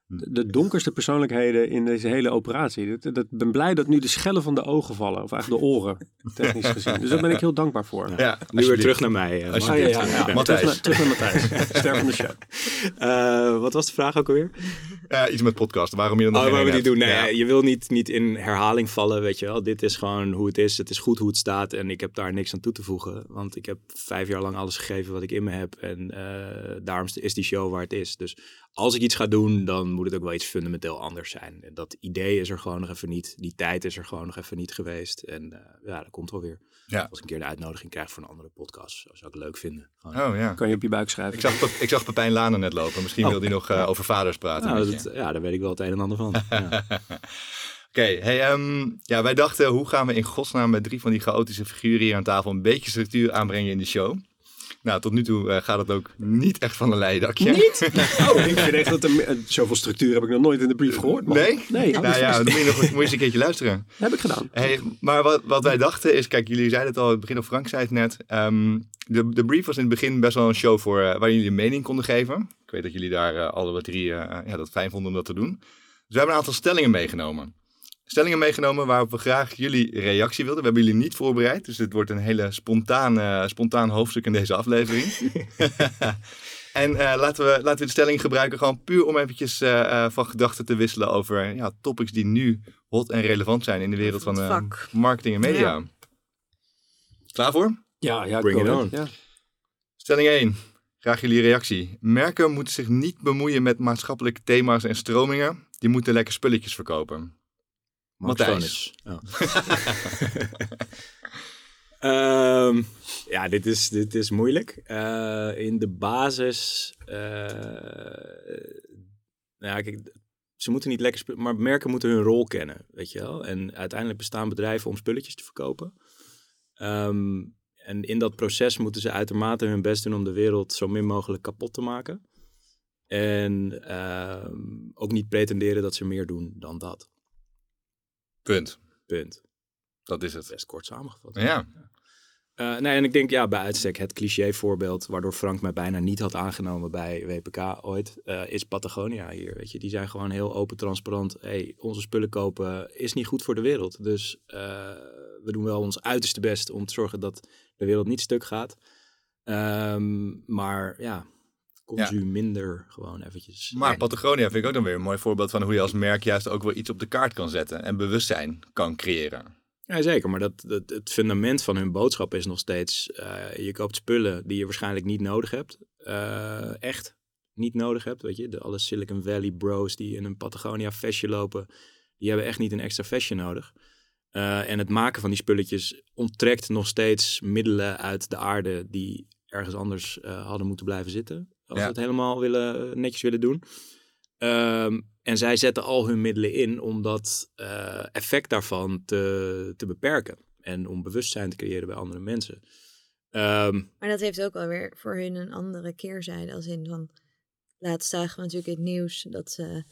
de donkerste persoonlijkheden in deze hele operatie. Dat, dat, ben blij dat nu de schellen van de ogen vallen, of eigenlijk de oren, technisch gezien. Dus daar ben ik heel dankbaar voor. Ja, nu weer terug naar mij. Uh, ja, ja, ja. Matthijs. Terug, naar, terug naar Matthijs, ster van de show. Uh, wat was de vraag ook alweer? Iets met podcast, waarom je dat nog oh, waarom we die doen? Nee, ja. je wil niet, niet in herhaling vallen, weet je wel. Dit is gewoon hoe het is. Het is goed hoe het staat en ik heb daar niks aan toe te voegen. Want ik heb vijf jaar lang alles gegeven wat ik in me heb. En uh, daarom is die show waar het is. Dus als ik iets ga doen, dan moet het ook wel iets fundamenteel anders zijn. Dat idee is er gewoon nog even niet. Die tijd is er gewoon nog even niet geweest. En uh, ja, dat komt wel weer. Ja. Als ik een keer de uitnodiging krijg voor een andere podcast, zou ik het leuk vinden. Gewoon, oh ja. Kan je op je buik schrijven. Ik zag, ik zag Pepijn Lanen net lopen. Misschien oh. wil hij nog uh, over vaders praten. Nou, dat, ja, daar weet ik wel het een en ander van. ja. Oké, okay, hey, um, ja, wij dachten hoe gaan we in godsnaam met drie van die chaotische figuren hier aan tafel een beetje structuur aanbrengen in de show. Nou, tot nu toe uh, gaat het ook niet echt van een leidakje. Niet? Oh, ik vind echt dat er, uh, zoveel structuur heb ik nog nooit in de brief gehoord. Man. Nee? Nee. Nou ja, dan moet je, nog, moet je eens een keertje luisteren. heb ik gedaan. Hey, maar wat, wat wij dachten is, kijk, jullie zeiden het al, het begin of Frank zei het net. Um, de, de brief was in het begin best wel een show voor, uh, waar jullie een mening konden geven. Ik weet dat jullie daar alle drie ja, dat fijn vonden om dat te doen. Dus we hebben een aantal stellingen meegenomen stellingen meegenomen waarop we graag jullie reactie wilden. We hebben jullie niet voorbereid, dus dit wordt een hele spontaan, uh, spontaan hoofdstuk in deze aflevering. en uh, laten, we, laten we de stelling gebruiken gewoon puur om eventjes uh, van gedachten te wisselen over ja, topics die nu hot en relevant zijn in de wereld van marketing en media. Ja. Klaar voor? Ja, ja bring it on. Ja. Stelling 1. Graag jullie reactie. Merken moeten zich niet bemoeien met maatschappelijke thema's en stromingen. Die moeten lekker spulletjes verkopen. Matthijs. Oh. um, ja, dit is, dit is moeilijk. Uh, in de basis... Uh, nou ja, kijk, ze moeten niet lekker maar merken moeten hun rol kennen, weet je wel. En uiteindelijk bestaan bedrijven om spulletjes te verkopen. Um, en in dat proces moeten ze uitermate hun best doen om de wereld zo min mogelijk kapot te maken. En uh, ook niet pretenderen dat ze meer doen dan dat. Punt. Punt. Dat is het. Best kort samengevat. Ja. Uh, nee, en ik denk ja, bij uitstek het cliché voorbeeld waardoor Frank mij bijna niet had aangenomen bij WPK ooit, uh, is Patagonia hier. Weet je, die zijn gewoon heel open, transparant. Hey, onze spullen kopen is niet goed voor de wereld. Dus uh, we doen wel ons uiterste best om te zorgen dat de wereld niet stuk gaat. Um, maar ja, consume ja. minder gewoon eventjes. Maar Patagonia vind ik ook dan weer een mooi voorbeeld van hoe je als merk juist ook wel iets op de kaart kan zetten en bewustzijn kan creëren. Ja, zeker. Maar dat, dat, het fundament van hun boodschap is nog steeds: uh, je koopt spullen die je waarschijnlijk niet nodig hebt. Uh, echt niet nodig hebt. Weet je, de alle Silicon Valley bros die in een Patagonia vestje lopen, die hebben echt niet een extra vestje nodig. Uh, en het maken van die spulletjes onttrekt nog steeds middelen uit de aarde die ergens anders hadden moeten blijven zitten. Als ja. we het helemaal willen, netjes willen doen. Um, en zij zetten al hun middelen in om dat uh, effect daarvan te, te beperken. En om bewustzijn te creëren bij andere mensen. Um, maar dat heeft ook wel weer voor hun een andere keerzijde. Als in van, laatst zagen we natuurlijk in het nieuws dat ze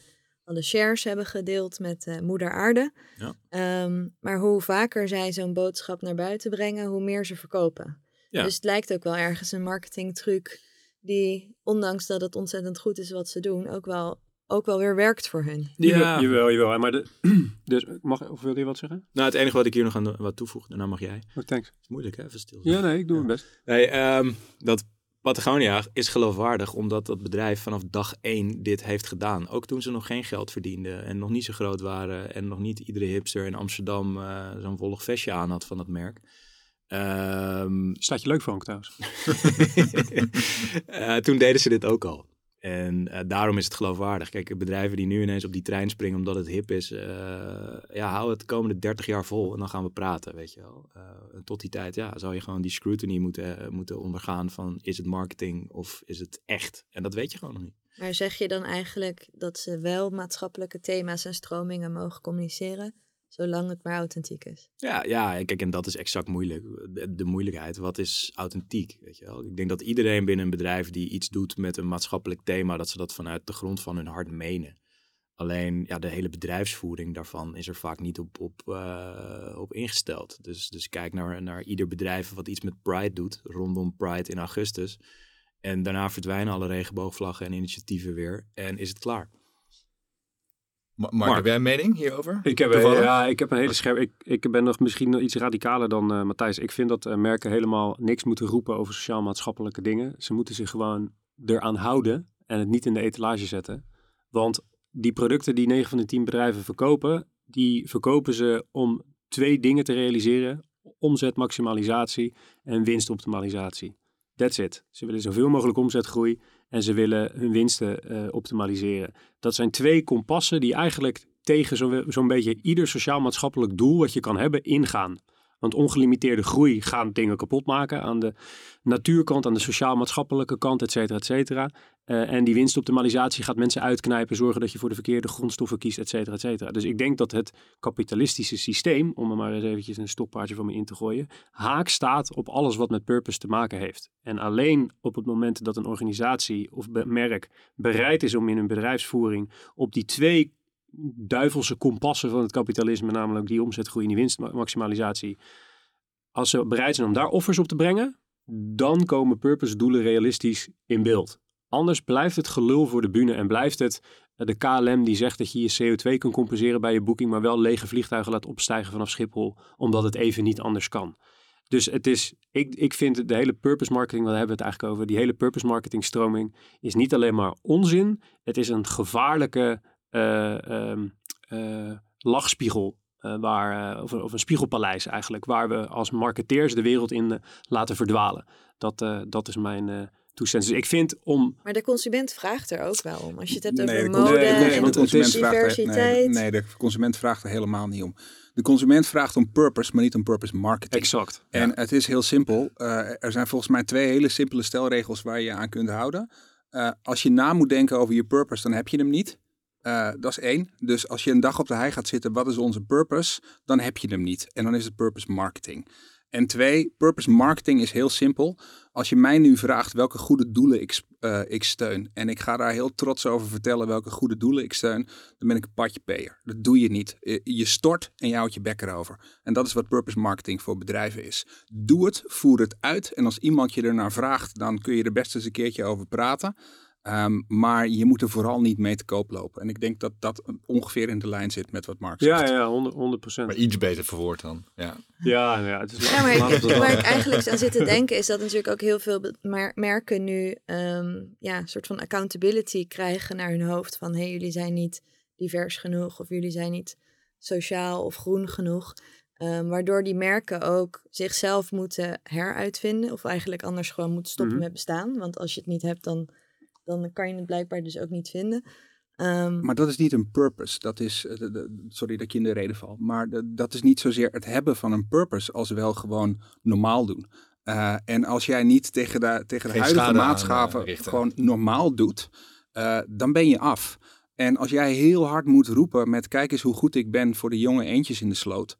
alle shares hebben gedeeld met uh, Moeder Aarde. Ja. Um, maar hoe vaker zij zo'n boodschap naar buiten brengen, hoe meer ze verkopen. Ja. Dus het lijkt ook wel ergens een marketingtruc die, ondanks dat het ontzettend goed is wat ze doen, ook wel ook wel weer werkt voor hun. Ja, jawel, jawel. Maar de, dus mag, of wil je wat zeggen? Nou, het enige wat ik hier nog aan wat toevoeg, daarna mag jij. Oh, thanks. Het is moeilijk, hè? Even stil. Ja, nee, ik doe mijn best. Nee, ehm, dat Patagonia is geloofwaardig omdat dat bedrijf vanaf dag één dit heeft gedaan. Ook toen ze nog geen geld verdienden en nog niet zo groot waren en nog niet iedere hipster in Amsterdam uh, zo'n volg vestje aan had van dat merk. Um, Staat je leuk voor trouwens. uh, toen deden ze dit ook al. En uh, daarom is het geloofwaardig. Kijk, bedrijven die nu ineens op die trein springen omdat het hip is, uh, ja, hou het de komende 30 jaar vol en dan gaan we praten, weet je wel. Uh, tot die tijd, ja, zou je gewoon die scrutiny moeten, moeten ondergaan van is het marketing of is het echt? En dat weet je gewoon nog niet. Maar zeg je dan eigenlijk dat ze wel maatschappelijke thema's en stromingen mogen communiceren? Zolang het maar authentiek is. Ja, ja, kijk, en dat is exact moeilijk. De, moeilijkheid, wat is authentiek? Weet je wel? Ik denk dat iedereen binnen een bedrijf die iets doet met een maatschappelijk thema, dat ze dat vanuit de grond van hun hart menen. Alleen ja, de hele bedrijfsvoering daarvan is er vaak niet op, op, uh, op ingesteld. Dus, dus kijk naar, naar ieder bedrijf wat iets met Pride doet, rondom Pride in augustus. En daarna verdwijnen alle regenboogvlaggen en initiatieven weer en is het klaar. Mark, heb jij een mening hierover? Ik heb, ja, ik heb een hele scherp. Ik, ik ben nog misschien nog iets radicaler dan uh, Matthijs. Ik vind dat uh, merken helemaal niks moeten roepen over sociaal-maatschappelijke dingen. Ze moeten zich gewoon eraan houden en het niet in de etalage zetten. Want die producten die 9 van de 10 bedrijven verkopen, die verkopen ze om twee dingen te realiseren: omzetmaximalisatie en winstoptimalisatie. That's it. Ze willen zoveel mogelijk omzetgroei en ze willen hun winsten uh, optimaliseren. Dat zijn twee kompassen die eigenlijk tegen zo'n zo beetje ieder sociaal-maatschappelijk doel wat je kan hebben ingaan. Want ongelimiteerde groei gaat dingen kapot maken aan de natuurkant, aan de sociaal-maatschappelijke kant, et cetera, et cetera. Uh, en die winstoptimalisatie gaat mensen uitknijpen, zorgen dat je voor de verkeerde grondstoffen kiest, et cetera, et cetera. Dus ik denk dat het kapitalistische systeem, om er maar eens eventjes een stokpaardje van me in te gooien, haak staat op alles wat met purpose te maken heeft. En alleen op het moment dat een organisatie of merk bereid is om in hun bedrijfsvoering op die twee duivelse kompassen van het kapitalisme, namelijk die omzetgroei en die winstmaximalisatie. Als ze bereid zijn om daar offers op te brengen, dan komen purpose doelen realistisch in beeld. Anders blijft het gelul voor de bühne en blijft het eh, de KLM die zegt dat je je CO2 kan compenseren bij je boeking, maar wel lege vliegtuigen laat opstijgen vanaf Schiphol, omdat het even niet anders kan. Dus het is, ik, ik vind de hele purpose marketing, waar hebben we het eigenlijk over, die hele purpose marketing stroming is niet alleen maar onzin, het is een gevaarlijke uh, lachspiegel. Uh, waar, of, of, een spiegelpaleis eigenlijk, waar we als marketeers de wereld in laten verdwalen. Dat, dat is mijn toestand. Dus ik vind om... Maar de consument vraagt er ook wel om. Als je het hebt over mode nee, nee, en de consument diversiteit. nee, nee, de consument vraagt er helemaal niet om. De consument vraagt om purpose, maar niet om purpose marketing. Exact. En het is heel simpel. er zijn volgens mij twee hele simpele stelregels waar je je aan kunt houden. als je na moet denken over je purpose, dan heb je hem niet. Uh, dat is één. Dus als je een dag op de hei gaat zitten, wat is onze purpose? Dan heb je hem niet. En dan is het purpose marketing. En twee, purpose marketing is heel simpel. Als je mij nu vraagt welke goede doelen ik, uh, ik steun. En ik ga daar heel trots over vertellen welke goede doelen ik steun. Dan ben ik een padje peer. Dat doe je niet. Je stort en je houdt je bek erover. En dat is wat purpose marketing voor bedrijven is. Doe het, voer het uit. En als iemand je ernaar vraagt, dan kun je er best eens een keertje over praten. Um, maar je moet er vooral niet mee te koop lopen. En ik denk dat dat ongeveer in de lijn zit met wat Mark zegt. Ja, ja, 100 procent. Maar iets beter verwoord dan. Ja, ja, ja het is ja maar ik, waar ik eigenlijk aan zit te denken is dat natuurlijk ook heel veel merken nu um, ja, een soort van accountability krijgen naar hun hoofd. Van hé, hey, jullie zijn niet divers genoeg of jullie zijn niet sociaal of groen genoeg. Um, waardoor die merken ook zichzelf moeten heruitvinden. Of eigenlijk anders gewoon moeten stoppen mm -hmm. met bestaan. Want als je het niet hebt, dan dan kan je het blijkbaar dus ook niet vinden. Um, maar dat is niet een purpose. Dat is, eh, sorry dat je in de reden val. Maar dat is niet zozeer het hebben van een purpose als wel gewoon normaal doen. Uh, en als jij niet tegen de, tegen de huidige maatschappen uh, gewoon normaal doet, uh, dan ben je af. En als jij heel hard moet roepen met kijk eens hoe goed ik ben voor de jonge eendjes in de sloot.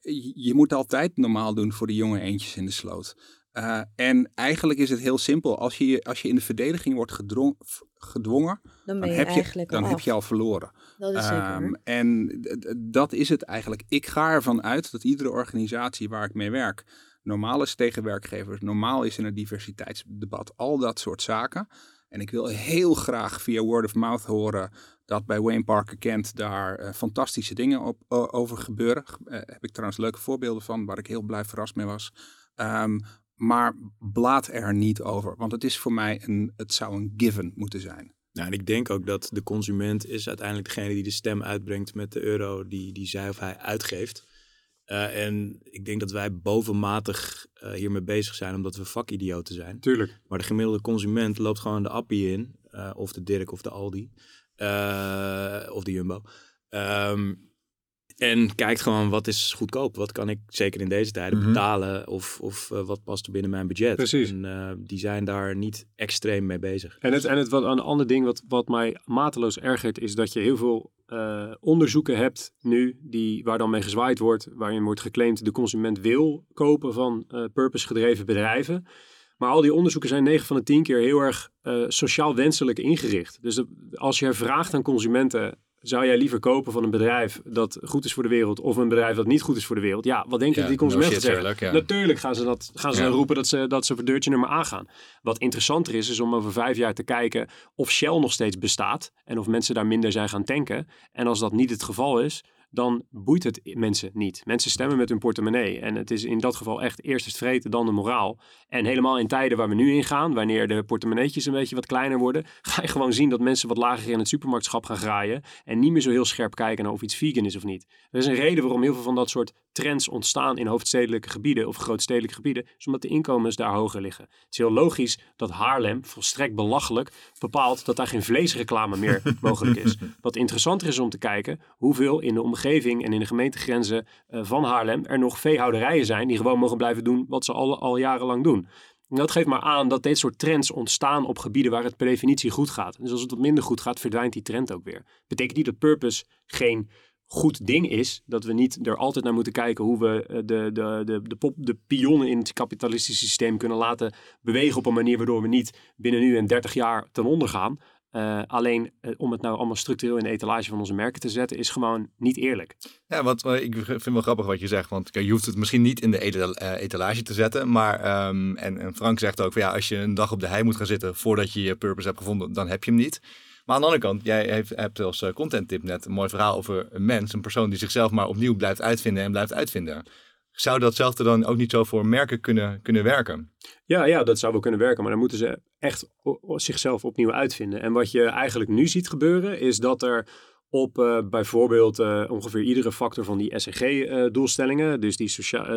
Je, je moet altijd normaal doen voor de jonge eendjes in de sloot. Uh, en eigenlijk is het heel simpel. Als je, als je in de verdediging wordt gedwongen, gedwongen dan, dan, heb, je, dan heb je al verloren. Dat is zeker. Um, en dat is het eigenlijk. Ik ga ervan uit dat iedere organisatie waar ik mee werk normaal is tegen werkgevers, normaal is in het diversiteitsdebat, al dat soort zaken. En ik wil heel graag via word of mouth horen dat bij Wayne Parker Kent daar uh, fantastische dingen op, over gebeuren. Uh, heb ik trouwens leuke voorbeelden van, waar ik heel blij verrast mee was. Um, maar blaad er niet over, want het is voor mij een, het zou een given moeten zijn. Nou, en ik denk ook dat de consument is uiteindelijk degene die de stem uitbrengt met de euro die, die zij of hij uitgeeft. Uh, en ik denk dat wij bovenmatig uh, hiermee bezig zijn omdat we vakidioten zijn. Tuurlijk. Maar de gemiddelde consument loopt gewoon de appie in, uh, of de Dirk of de Aldi, of de Jumbo. Um, en kijkt gewoon wat is goedkoop. Wat kan ik zeker in deze tijden mhm. betalen of, of uh, wat past er binnen mijn budget. Precies. En uh, die zijn daar niet extreem mee bezig. En het, en het wat, een ander ding wat, wat mij mateloos ergert is dat je heel veel uh, onderzoeken hebt nu die, waar dan mee gezwaaid wordt. Waarin wordt geclaimd de consument wil kopen van purpose gedreven bedrijven. Maar al die onderzoeken zijn 9 van de 10 keer heel erg sociaal wenselijk ingericht. Dus als je vraagt aan consumenten zou jij liever kopen van een bedrijf dat goed is voor de wereld of een bedrijf dat niet goed is voor de wereld? Ja, wat denk je dat die consumenten zeggen? Natuurlijk gaan ze, dat, gaan ze roepen dat ze, dat ze voor deurtje nummer aangaan. Wat interessanter is, is om over vijf jaar te kijken of Shell nog steeds bestaat en of mensen daar minder zijn gaan tanken. En als dat niet het geval is, dan boeit het mensen niet. Mensen stemmen met hun portemonnee. En het is in dat geval echt eerst het vreten, dan de moraal. En helemaal in tijden waar we nu in gaan, wanneer de portemonneetjes een beetje wat kleiner worden, ga je gewoon zien dat mensen wat lager in het supermarktschap gaan graaien en niet meer zo heel scherp kijken naar of iets vegan is of niet. Er is een reden waarom heel veel van dat soort trends ontstaan in hoofdstedelijke gebieden of grootstedelijke gebieden, is omdat de inkomens daar hoger liggen. Het is heel logisch dat Haarlem, volstrekt belachelijk, bepaalt dat daar geen vleesreclame meer mogelijk is. Wat interessanter is om te kijken hoeveel in de omgeving en in de gemeentegrenzen uh, van Haarlem er nog veehouderijen zijn die gewoon mogen blijven doen wat ze al, al jarenlang doen. En dat geeft maar aan dat dit soort trends ontstaan op gebieden waar het per definitie goed gaat. Dus als het wat minder goed gaat, verdwijnt die trend ook weer. Betekent niet dat purpose geen goed ding is. Dat we niet er altijd naar moeten kijken hoe we eh, de, de, de, de, pop, de pionnen in het kapitalistische systeem kunnen laten bewegen op een manier waardoor we niet binnen nu en 30 jaar ten onder gaan. Uh, alleen uh, om het nou allemaal structureel in de etalage van onze merken te zetten, is gewoon niet eerlijk. Ja, wat ik vind wel grappig wat je zegt. Want je hoeft het misschien niet in de etalage te zetten. Maar, um, en, Frank zegt ook, ja, als je een dag op de hei moet gaan zitten voordat je je purpose hebt gevonden, dan heb je hem niet. Maar aan de andere kant, jij heeft, hebt als eh, content tip net een mooi verhaal over een mens, een persoon die zichzelf maar opnieuw blijft uitvinden en blijft uitvinden. Zou datzelfde dan ook niet zo voor merken kunnen, kunnen werken? Ja, ja, dat zou wel kunnen werken, maar dan moeten ze echt zichzelf opnieuw uitvinden. En wat je eigenlijk nu ziet gebeuren, is dat er op uh, bijvoorbeeld uh, ongeveer iedere factor van die SEG-doelstellingen, dus die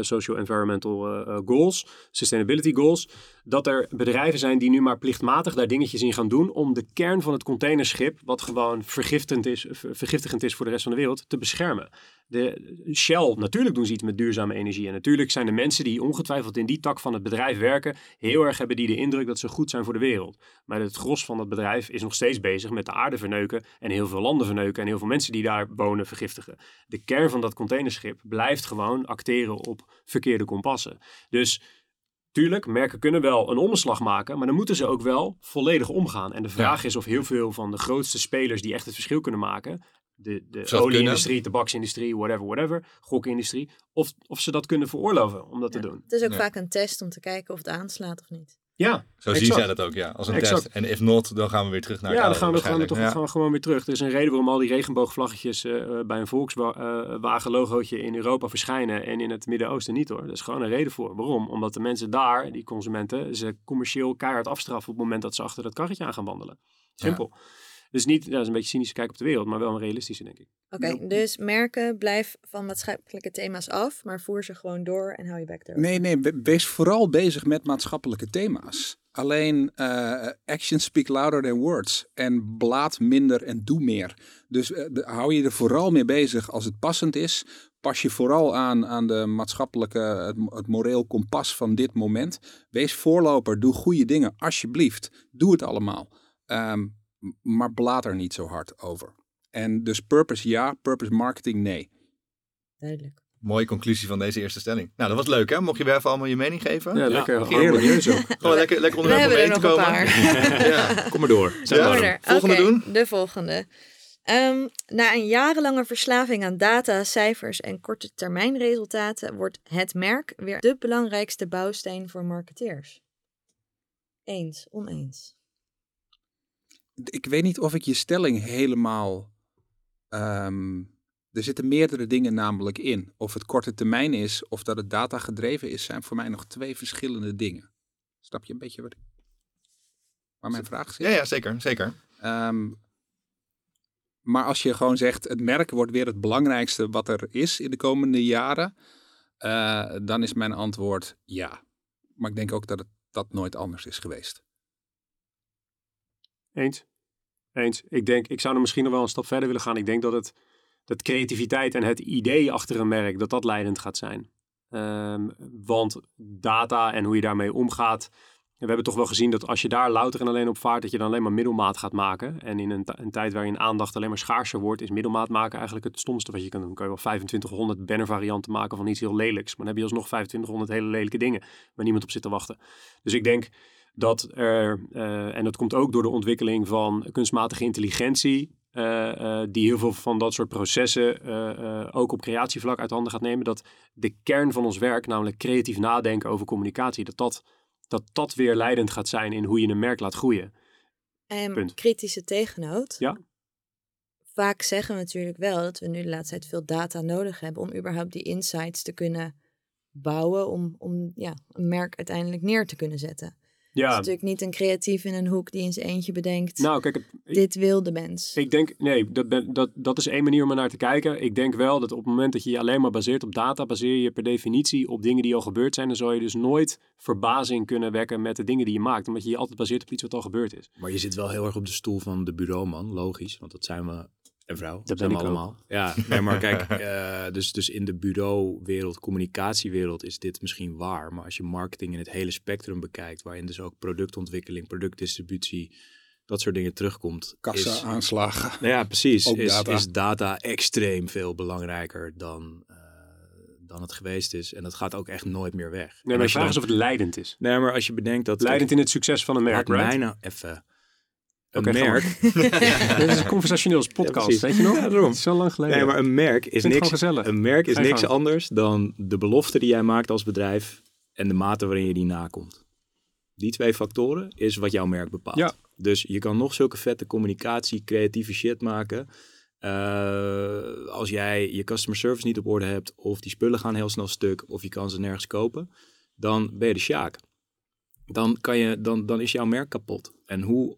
Social-Environmental Goals, Sustainability Goals, dat er bedrijven zijn die nu maar plichtmatig daar dingetjes in gaan doen om de kern van het containerschip, wat gewoon vergiftigend is, vergiftigend is voor de rest van de wereld, te beschermen. De Shell, natuurlijk doen ze iets met duurzame energie. En natuurlijk zijn de mensen die ongetwijfeld in die tak van het bedrijf werken, heel erg hebben die de indruk dat ze goed zijn voor de wereld. Maar het gros van het bedrijf is nog steeds bezig met de aarde verneuken en heel veel landen verneuken en heel veel mensen die daar wonen vergiftigen. De kern van dat containerschip blijft gewoon acteren op verkeerde kompassen. Dus Tuurlijk, merken kunnen wel een omslag maken, maar dan moeten ze ook wel volledig omgaan. En de vraag is of heel veel van de grootste spelers die echt het verschil kunnen maken, de, de olieindustrie, tabaksindustrie, whatever, whatever, gokindustrie, of, of ze dat kunnen veroorloven om dat te doen. Het is ook vaak een test om te kijken of het aanslaat of niet. Ja, zo zien zij dat ook, ja, als een test. En if not, dan gaan we weer terug naar Ja, dan gaan we, gaan we toch ja. gewoon weer terug. Er is een reden waarom al die regenboogvlaggetjes uh, bij een Volkswagen logootje in Europa verschijnen en in het Midden-Oosten niet hoor. Er is gewoon een reden voor. Waarom? Omdat de mensen daar, die consumenten, ze commercieel keihard afstraffen op het moment dat ze achter dat karretje aan gaan wandelen. Simpel. Dus niet, dat is een beetje cynische kijk op de wereld, maar wel een realistische, denk ik. Oké, dus merken, blijf van maatschappelijke thema's af, maar voer ze gewoon door en hou je bek erover. Nee, nee, wees vooral bezig met maatschappelijke thema's. Alleen uh, actions speak louder than words. En blaad minder en doe meer. Dus uh, hou je er vooral mee bezig als het passend is. Pas je vooral aan aan de maatschappelijke, het, het moreel kompas van dit moment. Wees voorloper, doe goede dingen, alsjeblieft. Doe het allemaal. Um, maar blaad er niet zo hard over. En dus purpose ja, purpose marketing nee. Duidelijk. Mooie conclusie van deze eerste stelling. Nou, dat was leuk hè? Mocht je weer even allemaal je mening geven? Ja, lekker. Heerlijk. Gewoon lekker, lekker onderwerp om mee te komen. ja. Kom maar door. Ja. Volgende doen? De volgende. Um, na een jarenlange verslaving aan data, cijfers en korte termijn resultaten wordt het merk weer de belangrijkste bouwsteen voor marketeers. Eens, oneens. Ik weet niet of ik je stelling helemaal. ehm, er zitten meerdere dingen namelijk in. Of het korte termijn is of dat het data gedreven is, zijn voor mij nog twee verschillende dingen. Snap je een beetje wat waar mijn vraag zit? Ja, ja, zeker, zeker. Ehm, maar als je gewoon zegt, het merk wordt weer het belangrijkste wat er is in de komende jaren, eh, dan is mijn antwoord ja. Maar ik denk ook dat het dat nooit anders is geweest. Eens. Eens. Ik denk, ik zou er misschien nog wel een stap verder willen gaan. Ik denk dat het dat creativiteit en het idee achter een merk, dat dat leidend gaat zijn. Ehm, want data en hoe je daarmee omgaat. We hebben toch wel gezien dat als je daar louter en alleen op vaart, dat je dan alleen maar middelmaat gaat maken. En in een, een tijd waarin aandacht alleen maar schaarser wordt, is middelmaat maken eigenlijk het stomste wat je kan doen. Kan je wel 2500 bannervarianten maken van iets heel lelijks. Maar dan heb je alsnog 2500 hele lelijke dingen waar niemand op zit te wachten. Dus ik denk dat er, eh, en dat komt ook door de ontwikkeling van kunstmatige intelligentie, eh, eh, die heel veel van dat soort processen ook op creatievlak uit handen gaat nemen, dat de kern van ons werk, namelijk creatief nadenken over communicatie, dat dat, dat, dat weer leidend gaat zijn in hoe je een merk laat groeien. En Punt. kritische tegennoot. Ja. Vaak zeggen we natuurlijk wel dat we nu de laatste tijd veel data nodig hebben om überhaupt die insights te kunnen bouwen, om, om ja, een merk uiteindelijk neer te kunnen zetten. Het is Ja, natuurlijk niet een creatief in een hoek die in zijn eentje bedenkt, nou kijk, het- ik, dit wil de mens. ik denk, nee, dat, ben, dat, dat is één manier om er naar te kijken. Ik denk wel dat op het moment dat je je alleen maar baseert op data, baseer je je per definitie op dingen die al gebeurd zijn. Dan zal je dus nooit verbazing kunnen wekken met de dingen die je maakt, omdat je je altijd baseert op iets wat al gebeurd is. Maar je zit wel heel erg op de stoel van de bureauman, logisch. Want dat zijn we, en vrouw, Dat zijn we ook. allemaal. Ja, nee, maar kijk, eh, dus, dus in de bureauwereld, communicatiewereld is dit misschien waar. Maar als je marketing in het hele spectrum bekijkt, waarin dus ook productontwikkeling, productdistributie, dat soort dingen terugkomt. is, Kassa aanslagen. nou ja, precies. Ook Is data. is data extreem veel belangrijker dan, eh, dan het geweest is. En dat gaat ook echt nooit meer weg. Nee, maar als je vraag is dan- of het leidend is. Nee, maar als je bedenkt dat... Leidend in het succes van een merk, right? mij nou even... Een merk... Dit is een conversationeel podcast, precies. weet je nog? Ja, daarom. Zo lang geleden. Nee, maar een merk is niks, een merk is niks anders dan de belofte die jij maakt als bedrijf en de mate waarin je die nakomt. Die twee factoren is wat jouw merk bepaalt. Ja. Dus je kan nog zulke vette communicatie, creatieve shit maken. Eh, als jij je customer service niet op orde hebt, of die spullen gaan heel snel stuk, of je kan ze nergens kopen, dan ben je de sjaak. Dan, kan je, dan, dan is jouw merk kapot. En hoe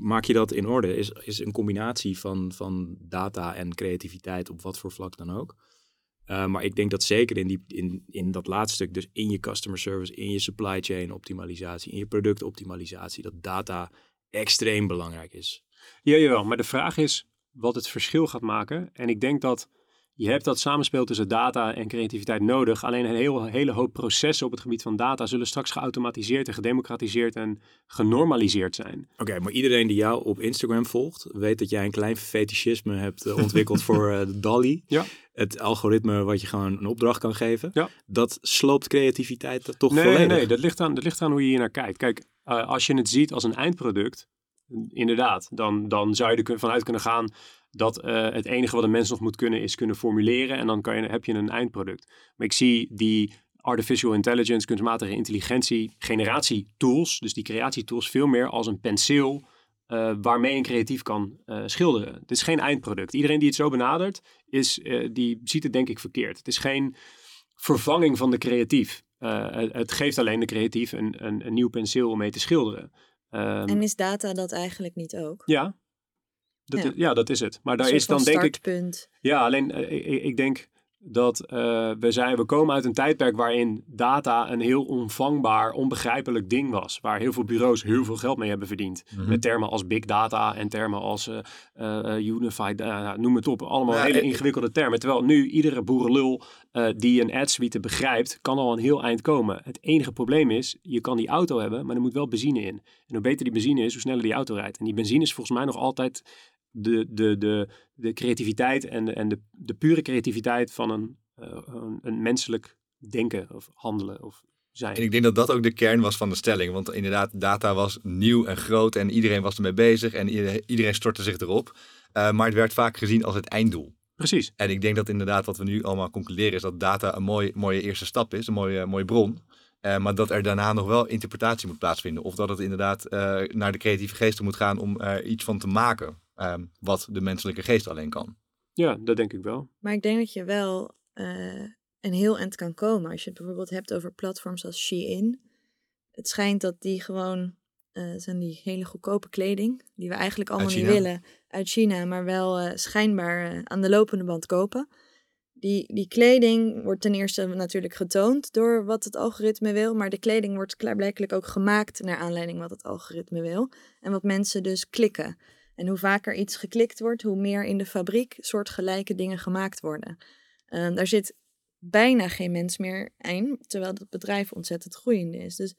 maak je dat in orde? Is, is een combinatie van, van data en creativiteit op wat voor vlak dan ook. Eh, maar ik denk dat zeker in, die, in, in dat laatste stuk, dus in je customer service, in je supply chain optimalisatie, in je productoptimalisatie, dat data extreem belangrijk is. Ja, jawel. Maar de vraag is wat het verschil gaat maken. En ik denk dat je hebt dat samenspel tussen data en creativiteit nodig. Alleen een heel, hele hoop processen op het gebied van data zullen straks geautomatiseerd en gedemocratiseerd en genormaliseerd zijn. Oké, maar iedereen die jou op Instagram volgt, weet dat jij een klein fetischisme hebt eh, ontwikkeld voor eh, DALI. Ja. Het algoritme wat je gewoon een opdracht kan geven. Ja. Dat sloopt creativiteit toch nee, volledig. nee, nee, dat ligt, aan, dat ligt aan hoe je hier naar kijkt. Kijk, eh, als je het ziet als een eindproduct, inderdaad, dan, dan zou je er vanuit kunnen gaan dat eh, het enige wat een mens nog moet kunnen is kunnen formuleren en dan kan je, heb je een eindproduct. Maar ik zie die artificial intelligence, kunstmatige intelligentie, generatietools, dus die creatietools veel meer als een penseel eh, waarmee een creatief kan eh, schilderen. Het is geen eindproduct. Iedereen die het zo benadert, is, die ziet het denk ik verkeerd. Het is geen vervanging van de creatief. Het, geeft alleen de creatief een, een, een nieuw penseel om mee te schilderen. Ehm, En is data dat eigenlijk niet ook? ja, dat, Ja. Is, ja, dat is het. Maar daar Een is dan denk ik startpunt. ja, alleen eh, ik, ik denk dat eh, we, zijn, we komen uit een tijdperk waarin data een heel onvangbaar, onbegrijpelijk ding was. Waar heel veel bureaus heel veel geld mee hebben verdiend. Met termen als big data en termen als eh, eh, eh, unified, data, noem het op. Allemaal Ja, hele ingewikkelde termen. Terwijl nu iedere boerenlul eh, die een ad suite begrijpt, kan al een heel eind komen. Het enige probleem is, je kan die auto hebben, maar er moet wel benzine in. En hoe beter die benzine is, hoe sneller die auto rijdt. En die benzine is volgens mij nog altijd de, de, de, de creativiteit en, de, en de, de pure creativiteit van een, eh, een, een menselijk denken of handelen of zijn. En ik denk dat dat ook de kern was van de stelling. Want inderdaad, data was nieuw en groot en iedereen was ermee bezig en iedereen, stortte zich erop. Eh, maar het werd vaak gezien als het einddoel. Precies. En ik denk dat inderdaad wat we nu allemaal concluderen is dat data een mooi, mooie eerste stap is, een mooie, mooie bron. Uh, maar dat er daarna nog wel interpretatie moet plaatsvinden. Of dat het inderdaad uh, naar de creatieve geesten moet gaan om er iets van te maken. Uh, wat de menselijke geest alleen kan. Ja, dat denk ik wel. Maar ik denk dat je wel een heel eind kan komen. Als je het bijvoorbeeld hebt over platforms als Shein. Het schijnt dat die gewoon zijn die hele goedkope kleding. Die we eigenlijk allemaal niet willen. Uit China. Maar wel schijnbaar aan de lopende band kopen. Die, die kleding wordt ten eerste natuurlijk getoond door wat het algoritme wil, maar de kleding wordt klaarblijkelijk ook gemaakt naar aanleiding wat het algoritme wil en wat mensen dus klikken. En hoe vaker iets geklikt wordt, hoe meer in de fabriek soortgelijke dingen gemaakt worden. Um, daar zit bijna geen mens meer in, terwijl het bedrijf ontzettend groeiende is. Dus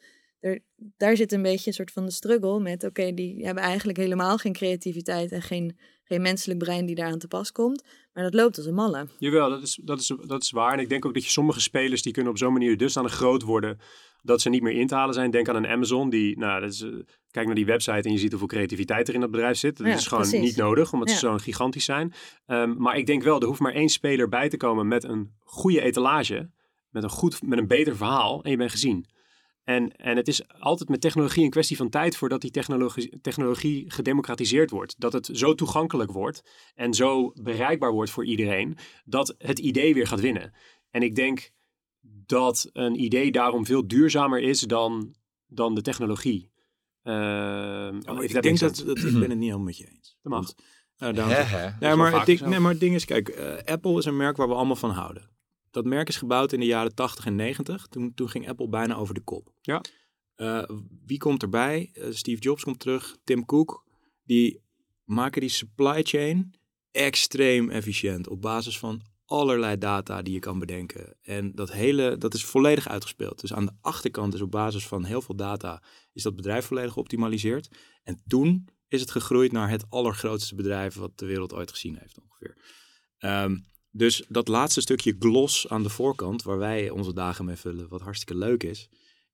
daar zit een beetje een soort van de struggle met, oké, die hebben eigenlijk helemaal geen creativiteit en geen, geen menselijk brein die daaraan te pas komt. Maar dat loopt als een malle. Jawel, dat is, dat, is, dat is waar. En ik denk ook dat je sommige spelers die kunnen op zo'n manier dusdanig groot worden dat ze niet meer in te halen zijn. Denk aan een Amazon die, nou, dat is, uh, kijk naar die website en je ziet hoeveel creativiteit er in dat bedrijf zit. Dat is gewoon niet nodig, omdat ze zo gigantisch zijn. Um, maar ik denk wel, er hoeft maar één speler bij te komen met een goede etalage, met een, goed, met een beter verhaal en je bent gezien. En, en het is altijd met technologie een kwestie van tijd voordat die technologie, technologie gedemocratiseerd wordt. Dat het zo toegankelijk wordt en zo bereikbaar wordt voor iedereen, dat het idee weer gaat winnen. En ik denk dat een idee daarom veel duurzamer is dan, dan de technologie. Uh, oh, ik denk dat, dat, ik ben het niet helemaal met je eens. Dat mag. Want, uh, maar, het ding, nee, maar het ding is, kijk, uh, Apple is een merk waar we allemaal van houden dat merk is gebouwd in de jaren 80 en 90. Toen, toen ging Apple bijna over de kop. Ja. Uh, wie komt erbij? Uh, Steve Jobs komt terug. Tim Cook. Die maken die supply chain extreem efficiënt. Op basis van allerlei data die je kan bedenken. En dat hele, dat is volledig uitgespeeld. Dus aan de achterkant is op basis van heel veel data, is dat bedrijf volledig geoptimaliseerd. En toen is het gegroeid naar het allergrootste bedrijf wat de wereld ooit gezien heeft ongeveer. Um, dus dat laatste stukje gloss aan de voorkant, waar wij onze dagen mee vullen, wat hartstikke leuk is,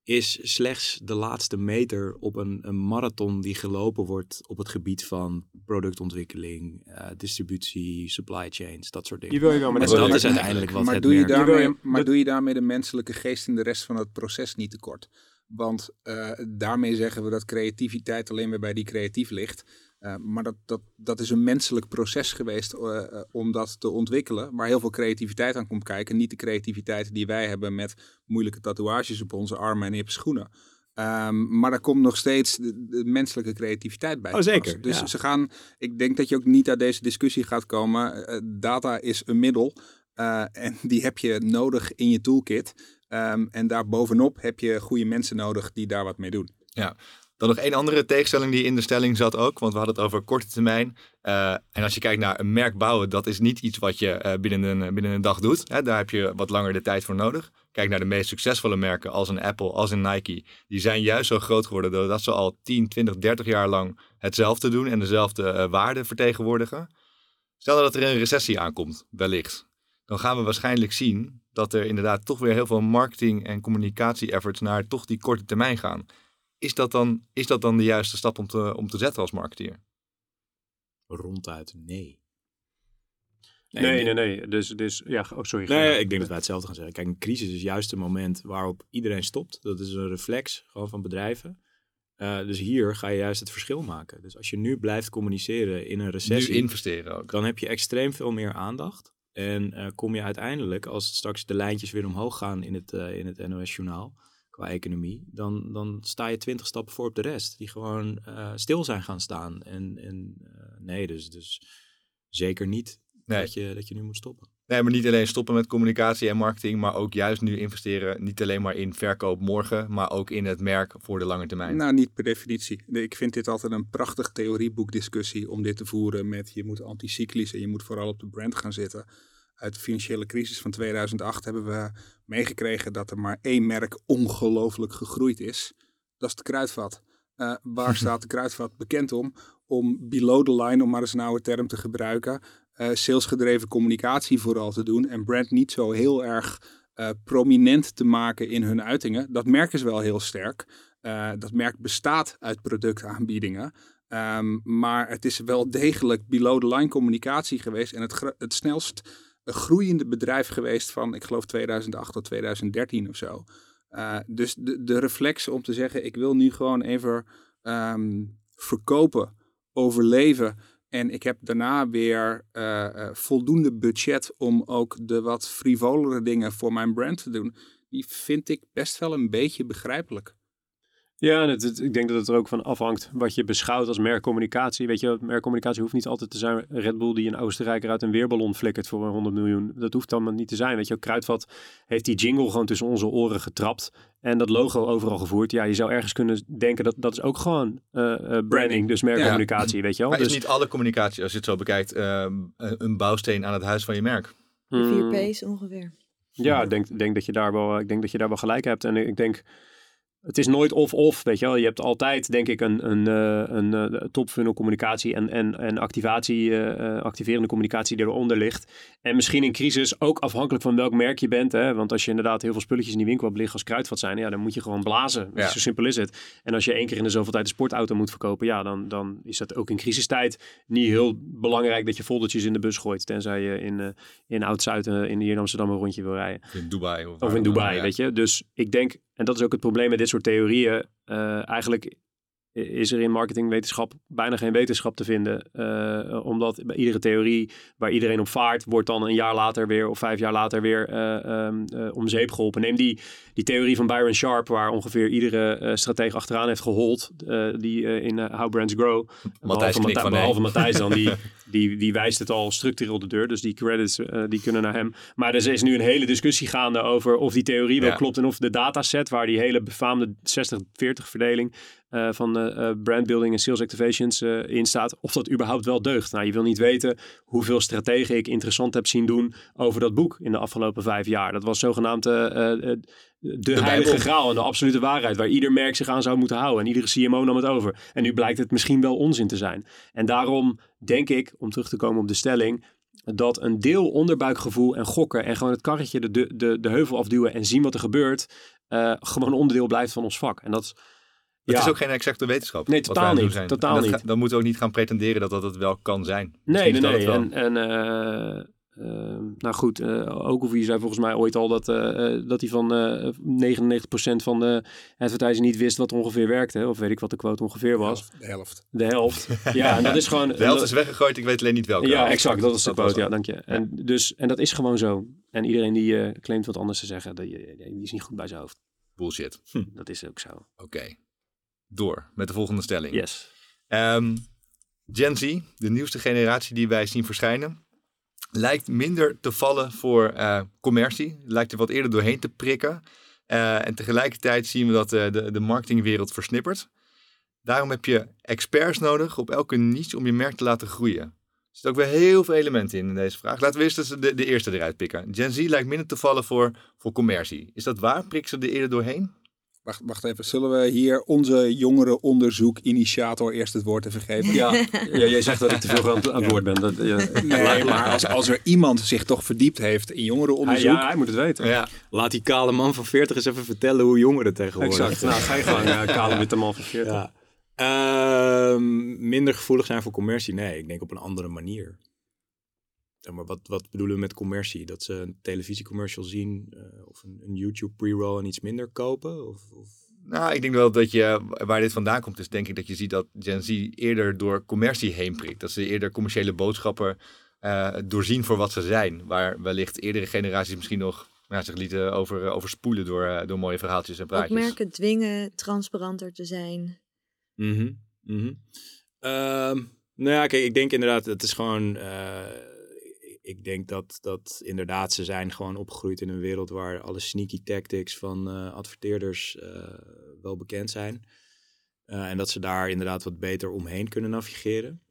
is slechts de laatste meter op een, een marathon die gelopen wordt op het gebied van productontwikkeling, uh, distributie, supply chains, dat soort dingen. Je wil je wel, dat, is uiteindelijk wat maar het doe je daarmee, Maar doe je daarmee de menselijke geest en de rest van het proces niet tekort? Want uh, daarmee zeggen we dat creativiteit alleen maar bij die creatief ligt. Uh, maar dat, dat, dat is een menselijk proces geweest uh, uh, om dat te ontwikkelen, waar heel veel creativiteit aan komt kijken. Niet de creativiteit die wij hebben met moeilijke tatoeages op onze armen en hippe schoenen. Um, maar daar komt nog steeds de, de menselijke creativiteit bij. Oh, zeker. Dus ja. ze gaan, ik denk dat je ook niet uit deze discussie gaat komen. data is een middel en die heb je nodig in je toolkit. Um, en daarbovenop heb je goede mensen nodig die daar wat mee doen. Ja, dan nog één andere tegenstelling die in de stelling zat ook, want we hadden het over korte termijn. Uh, en als je kijkt naar een merk bouwen, dat is niet iets wat je uh, binnen, een, binnen een dag doet. Hè? Daar heb je wat langer de tijd voor nodig. Kijk naar de meest succesvolle merken als een Apple, als een Nike. Die zijn juist zo groot geworden doordat ze al 10, 20, 30 jaar lang hetzelfde doen en dezelfde uh, waarden vertegenwoordigen. Stel dat er een recessie aankomt, wellicht. Dan gaan we waarschijnlijk zien dat er inderdaad toch weer heel veel marketing- en communicatie-efforts naar toch die korte termijn gaan. Is dat dan, is dat dan de juiste stap om te, om te zetten als marketeer? Ronduit nee. Nee, nee, nee. nee. Dus, dus ja, oh, sorry. Nee, ik denk dat wij hetzelfde gaan zeggen. Kijk, een crisis is juist het moment waarop iedereen stopt. Dat is een reflex gewoon van bedrijven. Uh, dus hier ga je juist het verschil maken. Dus als je nu blijft communiceren in een recessie. Nu investeren ook. Dan heb je extreem veel meer aandacht. En uh, kom je uiteindelijk, als straks de lijntjes weer omhoog gaan in het, uh, in het NOS-journaal qua economie, dan, dan sta je twintig stappen voor op de rest. Die gewoon uh, stil zijn gaan staan. En, en uh, nee, dus, dus zeker niet nee. dat, je, dat je nu moet stoppen. Nee, maar niet alleen stoppen met communicatie en marketing, maar ook juist nu investeren. Niet alleen maar in verkoop morgen, maar ook in het merk voor de lange termijn. Nou, niet per definitie. Ik vind dit altijd een prachtig theorieboekdiscussie om dit te voeren met je moet anticyclisch en je moet vooral op de brand gaan zitten uit de financiële crisis van 2008 hebben we meegekregen dat er maar één merk ongelooflijk gegroeid is. Dat is de kruidvat. Uh, waar staat de kruidvat bekend om? Om below the line, om maar eens een oude term te gebruiken, uh, salesgedreven communicatie vooral te doen en brand niet zo heel erg uh, prominent te maken in hun uitingen. Dat merk is wel heel sterk. dat merk bestaat uit productaanbiedingen. Um, maar het is wel degelijk below the line communicatie geweest en het, het snelst een groeiende bedrijf geweest van, ik geloof 2008 tot 2013 of zo. Uh, dus de, de reflex om te zeggen, ik wil nu gewoon even um, verkopen, overleven. En ik heb daarna weer uh, uh, voldoende budget om ook de wat frivolere dingen voor mijn brand te doen. Die vind ik best wel een beetje begrijpelijk. Ja, en het, ik denk dat het er ook van afhangt wat je beschouwt als merkcommunicatie. Weet je, merkcommunicatie hoeft niet altijd te zijn Red Bull die een Oostenrijker uit een weerballon flikkert voor een 100 miljoen. Dat hoeft dan niet te zijn. Weet je, Kruidvat heeft die jingle gewoon tussen onze oren getrapt en dat logo overal gevoerd. Ja, je zou ergens kunnen denken dat dat is ook gewoon uh, branding, dus merkcommunicatie, weet je wel. Maar dus, is niet alle communicatie, als je het zo bekijkt, uh, een bouwsteen aan het huis van je merk? De vier P's ongeveer. Ja, ik denk, denk, dat je daar wel, ik denk dat je daar wel gelijk hebt. En ik denk het is nooit of-of, weet je wel. Je hebt altijd, denk ik, een, een, eh, een, een eh, topfunnel communicatie en, en, en activatie, uh, activerende communicatie die eronder ligt. En misschien in crisis ook afhankelijk van welk merk je bent. Hè? Want als je inderdaad heel veel spulletjes in die winkel hebt liggen als kruidvat zijn, ja, dan moet je gewoon blazen. Ja. Zo simpel is het. En als je één keer in de zoveel tijd een sportauto moet verkopen, ja, dan, dan is dat ook in crisistijd niet heel belangrijk dat je foldertjes in de bus gooit. Tenzij je in, uh, in Oud-Zuid in hier in Amsterdam een rondje wil rijden. In Dubai. Of, of in Dubai, weet je. Dus ik denk, en dat is ook het probleem met dit soort theorieën. Uh, eigenlijk is er in marketingwetenschap bijna geen wetenschap te vinden. Uh, omdat bij iedere theorie waar iedereen op vaart, wordt dan een jaar later weer of vijf jaar later weer uh, um, uh, om zeep geholpen. Neem die, die theorie van Byron Sharp, waar ongeveer iedere stratege achteraan heeft gehold, die in How Brands Grow. Matthijs behalve, van behalve Matthijs dan, die, die, die wijst het al structureel de deur. Dus die credits die kunnen naar hem. Maar er is nu een hele discussie gaande over of die theorie wel ja. klopt en of de dataset, waar die hele befaamde 60-40 verdeling uh, van uh, brandbuilding en sales activations uh, in staat, of dat überhaupt wel deugt. Nou, je wil niet weten hoeveel strategen ik interessant heb zien doen over dat boek in de afgelopen vijf jaar. Dat was zogenaamd de, de heilige graal en de absolute waarheid, waar ieder merk zich aan zou moeten houden. En iedere CMO nam het over. En nu blijkt het misschien wel onzin te zijn. En daarom denk ik, om terug te komen op de stelling, dat een deel onderbuikgevoel en gokken en gewoon het karretje de, de, de heuvel afduwen en zien wat er gebeurt, gewoon onderdeel blijft van ons vak. En dat het ja. is ook geen exacte wetenschap. Nee, totaal niet. Zijn. Totaal niet. dan moeten we ook niet gaan pretenderen dat dat het wel kan zijn. Nee, nee, nee. En, en uh, uh, nou goed, uh, Okovi zei volgens mij ooit al dat, dat hij van 99% van de advertising niet wist wat ongeveer werkte. Of weet ik wat de quote ongeveer was. De helft. De helft. ja, en dat is gewoon... De helft is weggegooid, ik weet alleen niet welke. Ja, exact. Dat is de quote, ja, dank je. En, dus, en dat is gewoon zo. En iedereen die claimt wat anders te zeggen, die, die is niet goed bij zijn hoofd. Bullshit. Hm. Dat is ook zo. Oké. Okay door met de volgende stelling. Yes. Um, Gen Z, de nieuwste generatie die wij zien verschijnen, lijkt minder te vallen voor uh, commercie. Lijkt er wat eerder doorheen te prikken. Uh, en tegelijkertijd zien we dat uh, de, de marketingwereld versnippert. Daarom heb je experts nodig op elke niche om je merk te laten groeien. Er zitten ook weer heel veel elementen in, in deze vraag. Laten we eerst de, de eerste eruit pikken. Gen Z lijkt minder te vallen voor, voor commercie. Is dat waar? Prikken ze er eerder doorheen? Wacht, wacht even, zullen we hier onze jongere onderzoek-initiator eerst het woord even geven? Ja, ja jij zegt dat ik te veel aan, aan het woord ben. Dat, ja. Nee, maar als, als er iemand zich toch verdiept heeft in jongerenonderzoek... Ja, hij moet het weten. Ja. Laat die kale man van 40 eens even vertellen hoe jongeren tegenwoordig... Exact, nou ga je gewoon, ja, kale witte man van 40. Ja. Uh, minder gevoelig zijn voor commercie? Nee, ik denk op een andere manier. Maar wat, wat bedoelen we met commercie? Dat ze een televisiecommercial zien uh, of een, een YouTube pre-roll en iets minder kopen? Of, of, Nou, ik denk wel dat je, waar dit vandaan komt, is denk ik dat je ziet dat Gen Z eerder door commercie heen prikt. Dat ze eerder commerciële boodschappen uh, doorzien voor wat ze zijn. Waar wellicht eerdere generaties misschien nog nou, zich lieten over, uh, overspoelen door, door mooie verhaaltjes en praatjes. Ook merken dwingen transparanter te zijn. Mm -hmm. Mm -hmm. nou ja, kijk, ik denk inderdaad, het is gewoon ik denk dat, dat inderdaad ze zijn gewoon opgegroeid in een wereld waar alle sneaky tactics van uh, adverteerders uh, wel bekend zijn. Uh, en dat ze daar inderdaad wat beter omheen kunnen navigeren.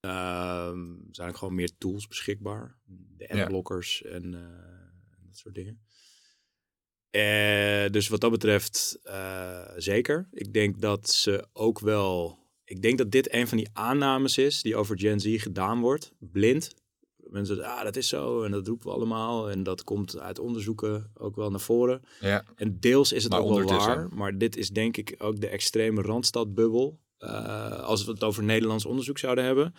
Ehm, er zijn ook gewoon meer tools beschikbaar. De adblockers ja. en dat soort dingen. dus wat dat betreft zeker. Ik denk dat ze ook wel... Ik denk dat dit een van die aannames is die over Gen Z gedaan wordt. Blind mensen zeggen, ah, dat is zo en dat roepen we allemaal. En dat komt uit onderzoeken ook wel naar voren. Ja. En deels is het maar ook wel waar, maar dit is denk ik ook de extreme randstadbubbel. Uh, als we het over Nederlands onderzoek zouden hebben.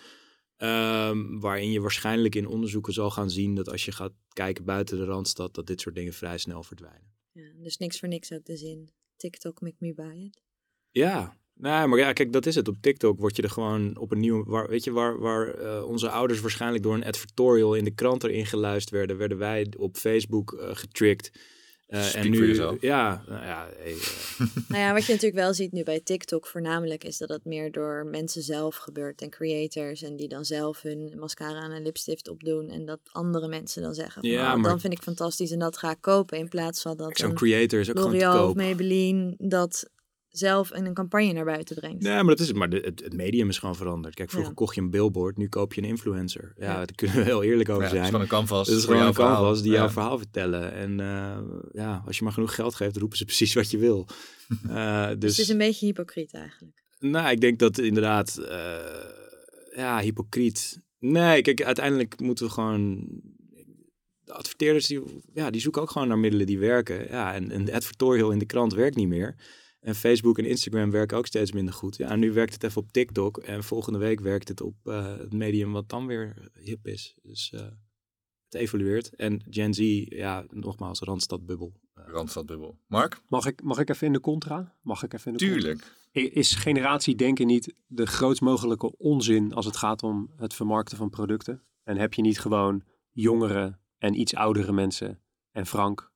Um, waarin je waarschijnlijk in onderzoeken zal gaan zien dat als je gaat kijken buiten de randstad, dat dit soort dingen vrij snel verdwijnen. Ja, dus niks voor niks ook de zin. TikTok make me buy it. Ja, nou, maar ja, kijk, dat is het. Op TikTok word je er gewoon op een nieuwe, waar, weet je, waar, waar eh, onze ouders waarschijnlijk door een advertorial in de krant erin geluisterd werden, werden wij op Facebook uh, getrigged. Uh, en nu, ja, nou ja, hey, nou ja, wat je natuurlijk wel ziet nu bij TikTok voornamelijk is dat het meer door mensen zelf gebeurt en creators en die dan zelf hun mascara en een lipstift opdoen en dat andere mensen dan zeggen van, ja, oh, maar... dan vind ik fantastisch en dat ga ik kopen in plaats van dat zo'n creator is ook L'Oreal of Maybelline dat zelf in een campagne naar buiten brengt. Nee, maar dat is het. Maar de, het, medium is gewoon veranderd. Kijk, vroeger kocht je een billboard, nu koop je een influencer. Ja, daar kunnen we heel eerlijk over zijn. Het is gewoon een canvas. Het is gewoon een canvas die jouw verhaal vertellen. En uh, ja, als je maar genoeg geld geeft, roepen ze precies wat je wil. Uh, dus, dus het is een beetje hypocriet eigenlijk. Nou, ik denk dat inderdaad, uh, ja, hypocriet. Nee, kijk, uiteindelijk moeten we gewoon de adverteerders die, ja, die zoeken ook gewoon naar middelen die werken. Ja, en, en de advertorial in de krant werkt niet meer. En Facebook en Instagram werken ook steeds minder goed. Ja, nu werkt het even op TikTok. En volgende week werkt het op uh, het medium wat dan weer hip is. Dus uh, het evolueert. En Gen Z, ja, nogmaals, Randstadbubbel. Uh, Randstadbubbel. Mark? Mag ik, mag ik even in de contra? Mag ik even in de Tuurlijk. Contra? Is generatiedenken niet de grootst mogelijke onzin als het gaat om het vermarkten van producten? En heb je niet gewoon jongere en iets oudere mensen en Frank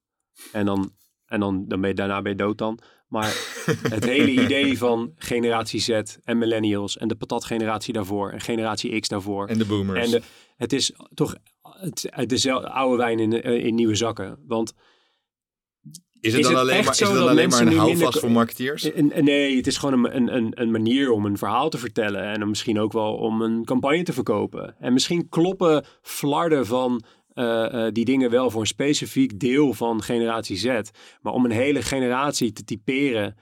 en dan, en dan, dan ben je daarna bij dood dan? Maar het hele idee van generatie Z en millennials en de patatgeneratie daarvoor en generatie X daarvoor. En de boomers. En de, het is toch het, dezelfde oude wijn in, eh, in nieuwe zakken. Want is het dan alleen maar, is het dan alleen maar een houvast voor marketeers? Nee, het is gewoon een, een, een manier om een verhaal te vertellen. En misschien ook wel om een campagne te verkopen. En misschien kloppen flarden van uh, die dingen wel voor een specifiek deel van generatie Z. Maar om een hele generatie te typeren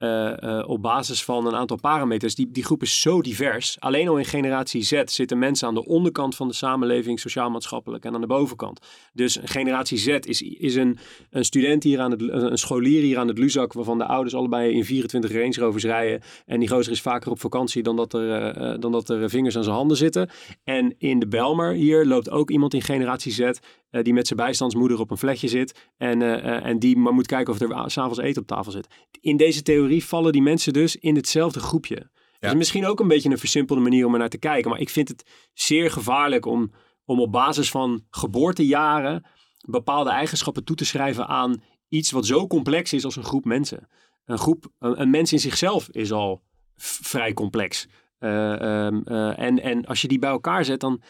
uh, uh, op basis van een aantal parameters. Die, die groep is zo divers. Alleen al in generatie Z zitten mensen aan de onderkant van de samenleving, sociaal-maatschappelijk, en aan de bovenkant. Dus generatie Z is, is een, een student hier aan het, een scholier hier aan het Luzak, waarvan de ouders allebei in 24 Range Rovers rijden. En die gozer is vaker op vakantie dan dat er, uh, dan dat er vingers aan zijn handen zitten. En in de Belmer hier loopt ook iemand in generatie Z die met zijn bijstandsmoeder op een vletje zit. En, en die maar moet kijken of er s'avonds eten op tafel zit. In deze theorie vallen die mensen dus in hetzelfde groepje. Ja. Dat is misschien ook een beetje een versimpelde manier om er naar te kijken. Maar ik vind het zeer gevaarlijk om, om op basis van geboortejaren bepaalde eigenschappen toe te schrijven aan iets wat zo complex is als een groep mensen. Een groep, een, een mens in zichzelf is al vrij complex. Um, en, en als je die bij elkaar zet, dan,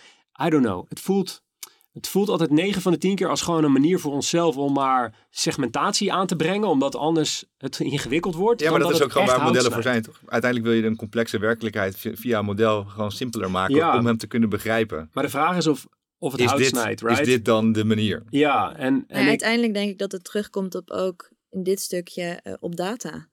I don't know, het voelt het voelt altijd 9 van de 10 keer als gewoon een manier voor onszelf om maar segmentatie aan te brengen, omdat anders het ingewikkeld wordt. Ja, maar dat, is ook gewoon waar modellen voor zijn, toch? Uiteindelijk wil je een complexe werkelijkheid via een model gewoon simpeler maken om hem te kunnen begrijpen. Maar de vraag is of, of het is hout dit, snijdt, right? Is dit dan de manier? Ja, en, en, uiteindelijk denk ik dat het terugkomt op ook in dit stukje uh, op data.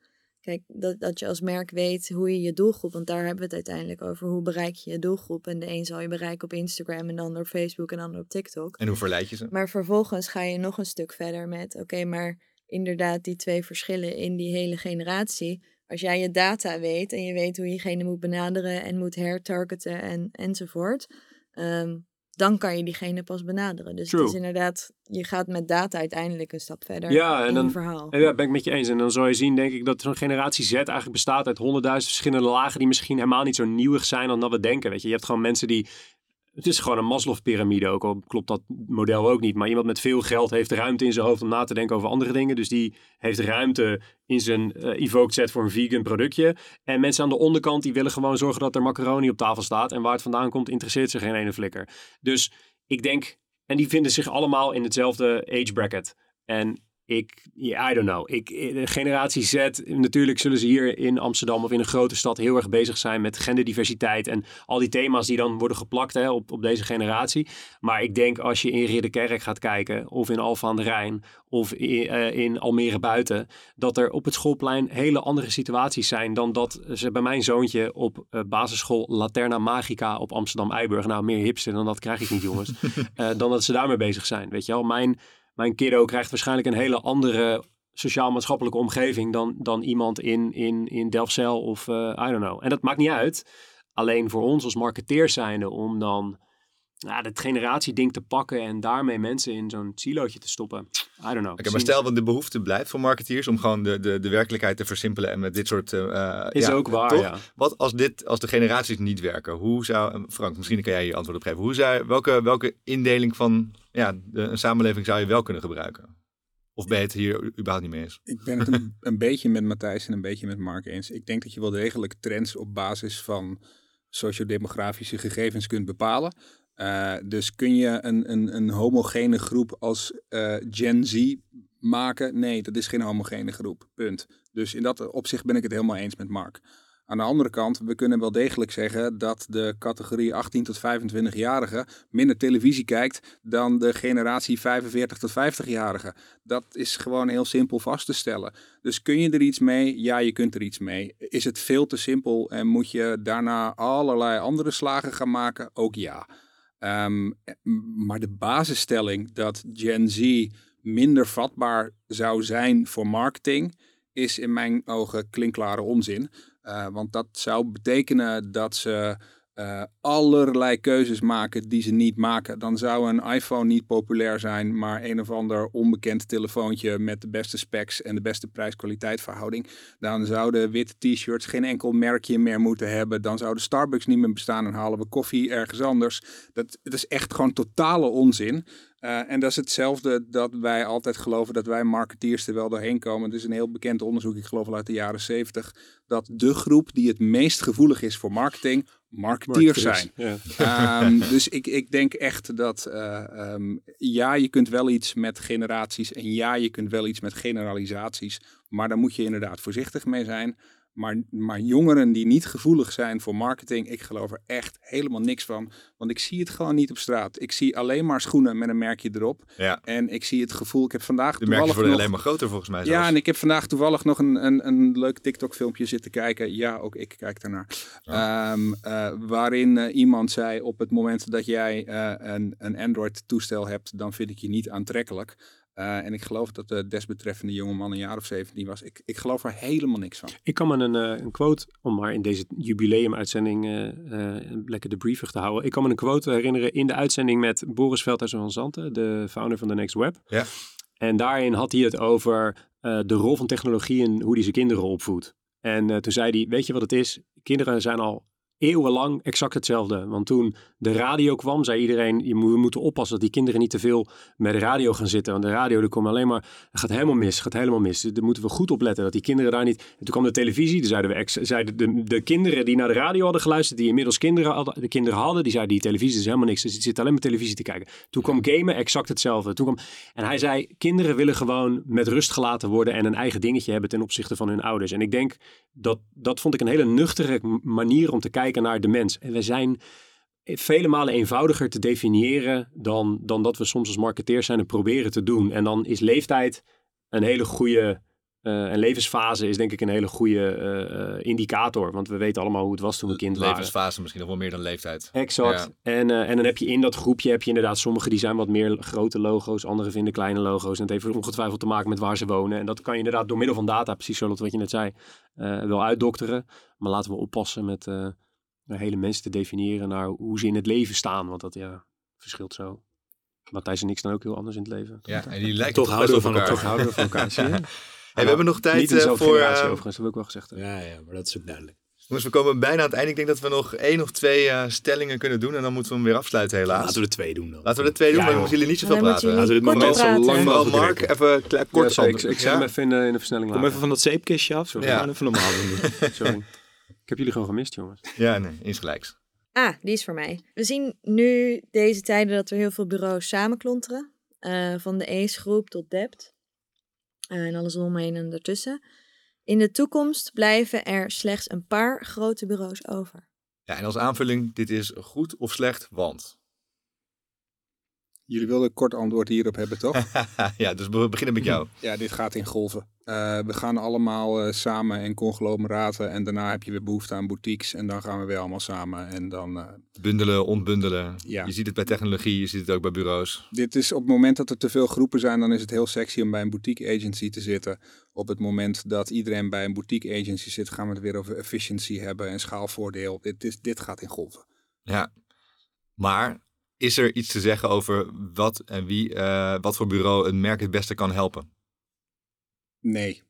Kijk, dat, dat je als merk weet hoe je je doelgroep, want daar hebben we het uiteindelijk over. Hoe bereik je je doelgroep? En de een zal je bereiken op Instagram en dan door Facebook en dan op TikTok. En hoe verleid je ze? Maar vervolgens ga je nog een stuk verder met, oké, maar inderdaad die twee verschillen in die hele generatie. Als jij je data weet en je weet hoe je diegene moet benaderen en moet hertargeten en, enzovoort. Um, dan kan je diegene pas benaderen. Dus het is inderdaad, je gaat met data uiteindelijk een stap verder ja, en in dan, een verhaal. Ja, ben ik met je eens. En dan zal je zien, denk ik, dat zo'n generatie Z eigenlijk bestaat uit honderdduizend verschillende lagen die misschien helemaal niet zo nieuwig zijn dan dat we denken. Weet je, je hebt gewoon mensen die het is gewoon een Maslow-pyramide, ook al klopt dat model ook niet. Maar iemand met veel geld heeft ruimte in zijn hoofd om na te denken over andere dingen. Dus die heeft ruimte in zijn uh, evoked set voor een vegan productje. En mensen aan de onderkant die willen gewoon zorgen dat er macaroni op tafel staat. En waar het vandaan komt, interesseert zich geen ene flikker. Dus ik denk, en die vinden zich allemaal in hetzelfde age bracket. En ik, yeah, I don't know. Ik, de generatie Z, natuurlijk zullen ze hier in Amsterdam of in een grote stad heel erg bezig zijn met genderdiversiteit en al die thema's die dan worden geplakt hè, op, op deze generatie. Maar ik denk als je in Ridderkerk gaat kijken, of in Alphen aan de Rijn, of in, uh, in Almere buiten, dat er op het schoolplein hele andere situaties zijn dan dat ze bij mijn zoontje op uh, basisschool Laterna Magica op Amsterdam-Eiburg, nou meer hipster dan dat krijg ik niet jongens, uh, dan dat ze daarmee bezig zijn. Weet je wel, mijn mijn kiddo krijgt waarschijnlijk een hele andere sociaal-maatschappelijke omgeving dan, dan iemand in, in, in Delfzijl of uh, I don't know. En dat maakt niet uit. Alleen voor ons als marketeers zijnde om dan ja, dat generatieding te pakken en daarmee mensen in zo'n silootje te stoppen. I don't know. Oké, maar stel dat de behoefte blijft voor marketeers om gewoon de, de, de werkelijkheid te versimpelen en met dit soort... eh, Is ja, ook waar, toch? ja. Wat als, dit, als de generaties niet werken? Hoe zou, Frank, misschien kan jij hier antwoord op geven. Hoe zou, welke, welke indeling van ja, de, een samenleving zou je wel kunnen gebruiken? Of ben je het hier überhaupt niet mee eens? Ik ben het een, beetje met Matthijs en een beetje met Mark eens. Ik denk dat je wel degelijk trends op basis van sociodemografische gegevens kunt bepalen. Uh, dus kun je een, een, een homogene groep als uh, Gen Z maken? Nee, dat is geen homogene groep. Punt. Dus in dat opzicht ben ik het helemaal eens met Mark. Aan de andere kant, we kunnen wel degelijk zeggen dat de categorie 18 tot 25-jarigen minder televisie kijkt dan de generatie 45 tot 50-jarigen. Dat is gewoon heel simpel vast te stellen. Dus kun je er iets mee? Ja, je kunt er iets mee. Is het veel te simpel en moet je daarna allerlei andere slagen gaan maken? Ook ja. Um, maar de basisstelling dat Gen Z minder vatbaar zou zijn voor marketing is in mijn ogen klinkklare onzin. Uh, want dat zou betekenen dat ze uh, allerlei keuzes maken die ze niet maken. Dan zou een iPhone niet populair zijn, maar een of ander onbekend telefoontje met de beste specs en de beste prijs-kwaliteit verhouding. Dan zouden witte t-shirts geen enkel merkje meer moeten hebben. Dan zouden Starbucks niet meer bestaan en halen we koffie ergens anders. Dat, dat is echt gewoon totale onzin. Uh, en dat is hetzelfde dat wij altijd geloven dat wij marketeers er wel doorheen komen. Het is een heel bekend onderzoek, ik geloof al uit de jaren 70, dat de groep die het meest gevoelig is voor marketing, marketeers, zijn. Ja. Um, dus ik, ik denk echt dat uh, um, ja, je kunt wel iets met generaties en ja, je kunt wel iets met generalisaties, maar daar moet je inderdaad voorzichtig mee zijn. Maar, maar jongeren die niet gevoelig zijn voor marketing, ik geloof er echt helemaal niks van. Want ik zie het gewoon niet op straat. Ik zie alleen maar schoenen met een merkje erop. Ja. En ik zie het gevoel, ik heb vandaag De toevallig worden nog... alleen maar groter volgens mij Ja, en ik heb vandaag toevallig nog een, een, een leuk TikTok-filmpje zitten kijken. Ja, ook ik kijk daarnaar. Ehm, uh, waarin uh, iemand zei: op het moment dat jij uh, een, een Android-toestel hebt, dan vind ik je niet aantrekkelijk. Uh, en ik geloof dat de desbetreffende jongeman een jaar of 17 was. Ik, ik geloof er helemaal niks van. Ik kan me een, uh, een quote, om maar in deze jubileumuitzending uh, lekker de briefig te houden. Ik kan me een quote herinneren in de uitzending met Boris Veldhuis van Zanten, de founder van The Next Web. Ja. En daarin had hij het over de rol van technologie en hoe hij zijn kinderen opvoedt. En toen zei hij, weet je wat het is? Kinderen zijn al eeuwenlang exact hetzelfde. Want toen de radio kwam, zei iedereen, je moet, we moeten oppassen dat die kinderen niet te veel met de radio gaan zitten. Want de radio, er komt alleen maar, gaat helemaal mis, gaat helemaal mis. Daar moeten we goed op letten, dat die kinderen daar niet... En toen kwam de televisie, toen zeiden we, ex, de, de kinderen die naar de radio hadden geluisterd, die inmiddels kinderen hadden, de kinderen hadden, die zeiden, die televisie is helemaal niks. Dus die zitten alleen maar televisie te kijken. Toen kwam gamen, exact hetzelfde. Toen kwam, en hij zei, kinderen willen gewoon met rust gelaten worden en een eigen dingetje hebben ten opzichte van hun ouders. En ik denk, dat, dat vond ik een hele nuchtere manier om te kijken naar de mens. En we zijn vele malen eenvoudiger te definiëren dan, dan dat we soms als marketeers zijn en proberen te doen. En dan is leeftijd een hele goede, uh, en levensfase is denk ik een hele goede uh, indicator. Want we weten allemaal hoe het was toen we kind waren. Levensfase misschien nog wel meer dan leeftijd. Exact. Ja. En, uh, en dan heb je in dat groepje heb je inderdaad sommigen die zijn wat meer grote logo's, anderen vinden kleine logo's. En het heeft ongetwijfeld te maken met waar ze wonen. En dat kan je inderdaad door middel van data, precies zoals wat je net zei, wel uitdokteren. Maar laten we oppassen met naar hele mensen te definiëren naar hoe ze in het leven staan. Want dat ja, verschilt zo. Matthijs en ik staan ook heel anders in het leven. Ja, en die lijken Toch toch houden we van elkaar. Toch houden we van elkaar, zie je? Hey, we hebben nog tijd Niet in eh, voor... eh, overigens, dat wil ik wel gezegd. Ja, ja, maar dat is ook duidelijk. jongens, we komen bijna aan het einde. Ik denk dat we nog één of twee eh, stellingen kunnen doen. En dan moeten we hem weer afsluiten helaas. Laten we er twee doen dan. Laten we er twee doen, Ja, maar dan joh. moeten jullie niet zoveel Dan praten. Laten we dit moment zo lang mogelijk Mark, even Ja, kort sorry, ik, ik Ja? hem even in, de- in de versnelling Kom even van dat zeepkistje af. Zo, we Ja. gaan even normaal doen. Sorry. Ik heb jullie gewoon gemist, jongens. Ja, nee, insgelijks. Ah, die is voor mij. We zien nu deze tijden dat er heel veel bureaus samenklonteren. Eh, van de ACE-groep tot Debt. Eh, en alles omheen en ertussen. In de toekomst blijven er slechts een paar grote bureaus over. Ja, en als aanvulling, dit is goed of slecht, want. Jullie wilden een kort antwoord hierop hebben, toch? ja, dus we beginnen met jou. Ja, dit gaat in golven. Uh, we gaan allemaal uh, samen in conglomeraten en daarna heb je weer behoefte aan boutiques en dan gaan we weer allemaal samen en dan... Uh, Bundelen, ontbundelen. Ja. Je ziet het bij technologie, je ziet het ook bij bureaus. Dit is op het moment dat er te veel groepen zijn, dan is het heel sexy om bij een boutique agency te zitten. Op het moment dat iedereen bij een boutique agency zit, gaan we het weer over efficiency hebben en schaalvoordeel. Dit, is, dit gaat in golven. Ja, maar Is er iets te zeggen over wat en wie, uh, wat voor bureau een merk het beste kan helpen? Nee.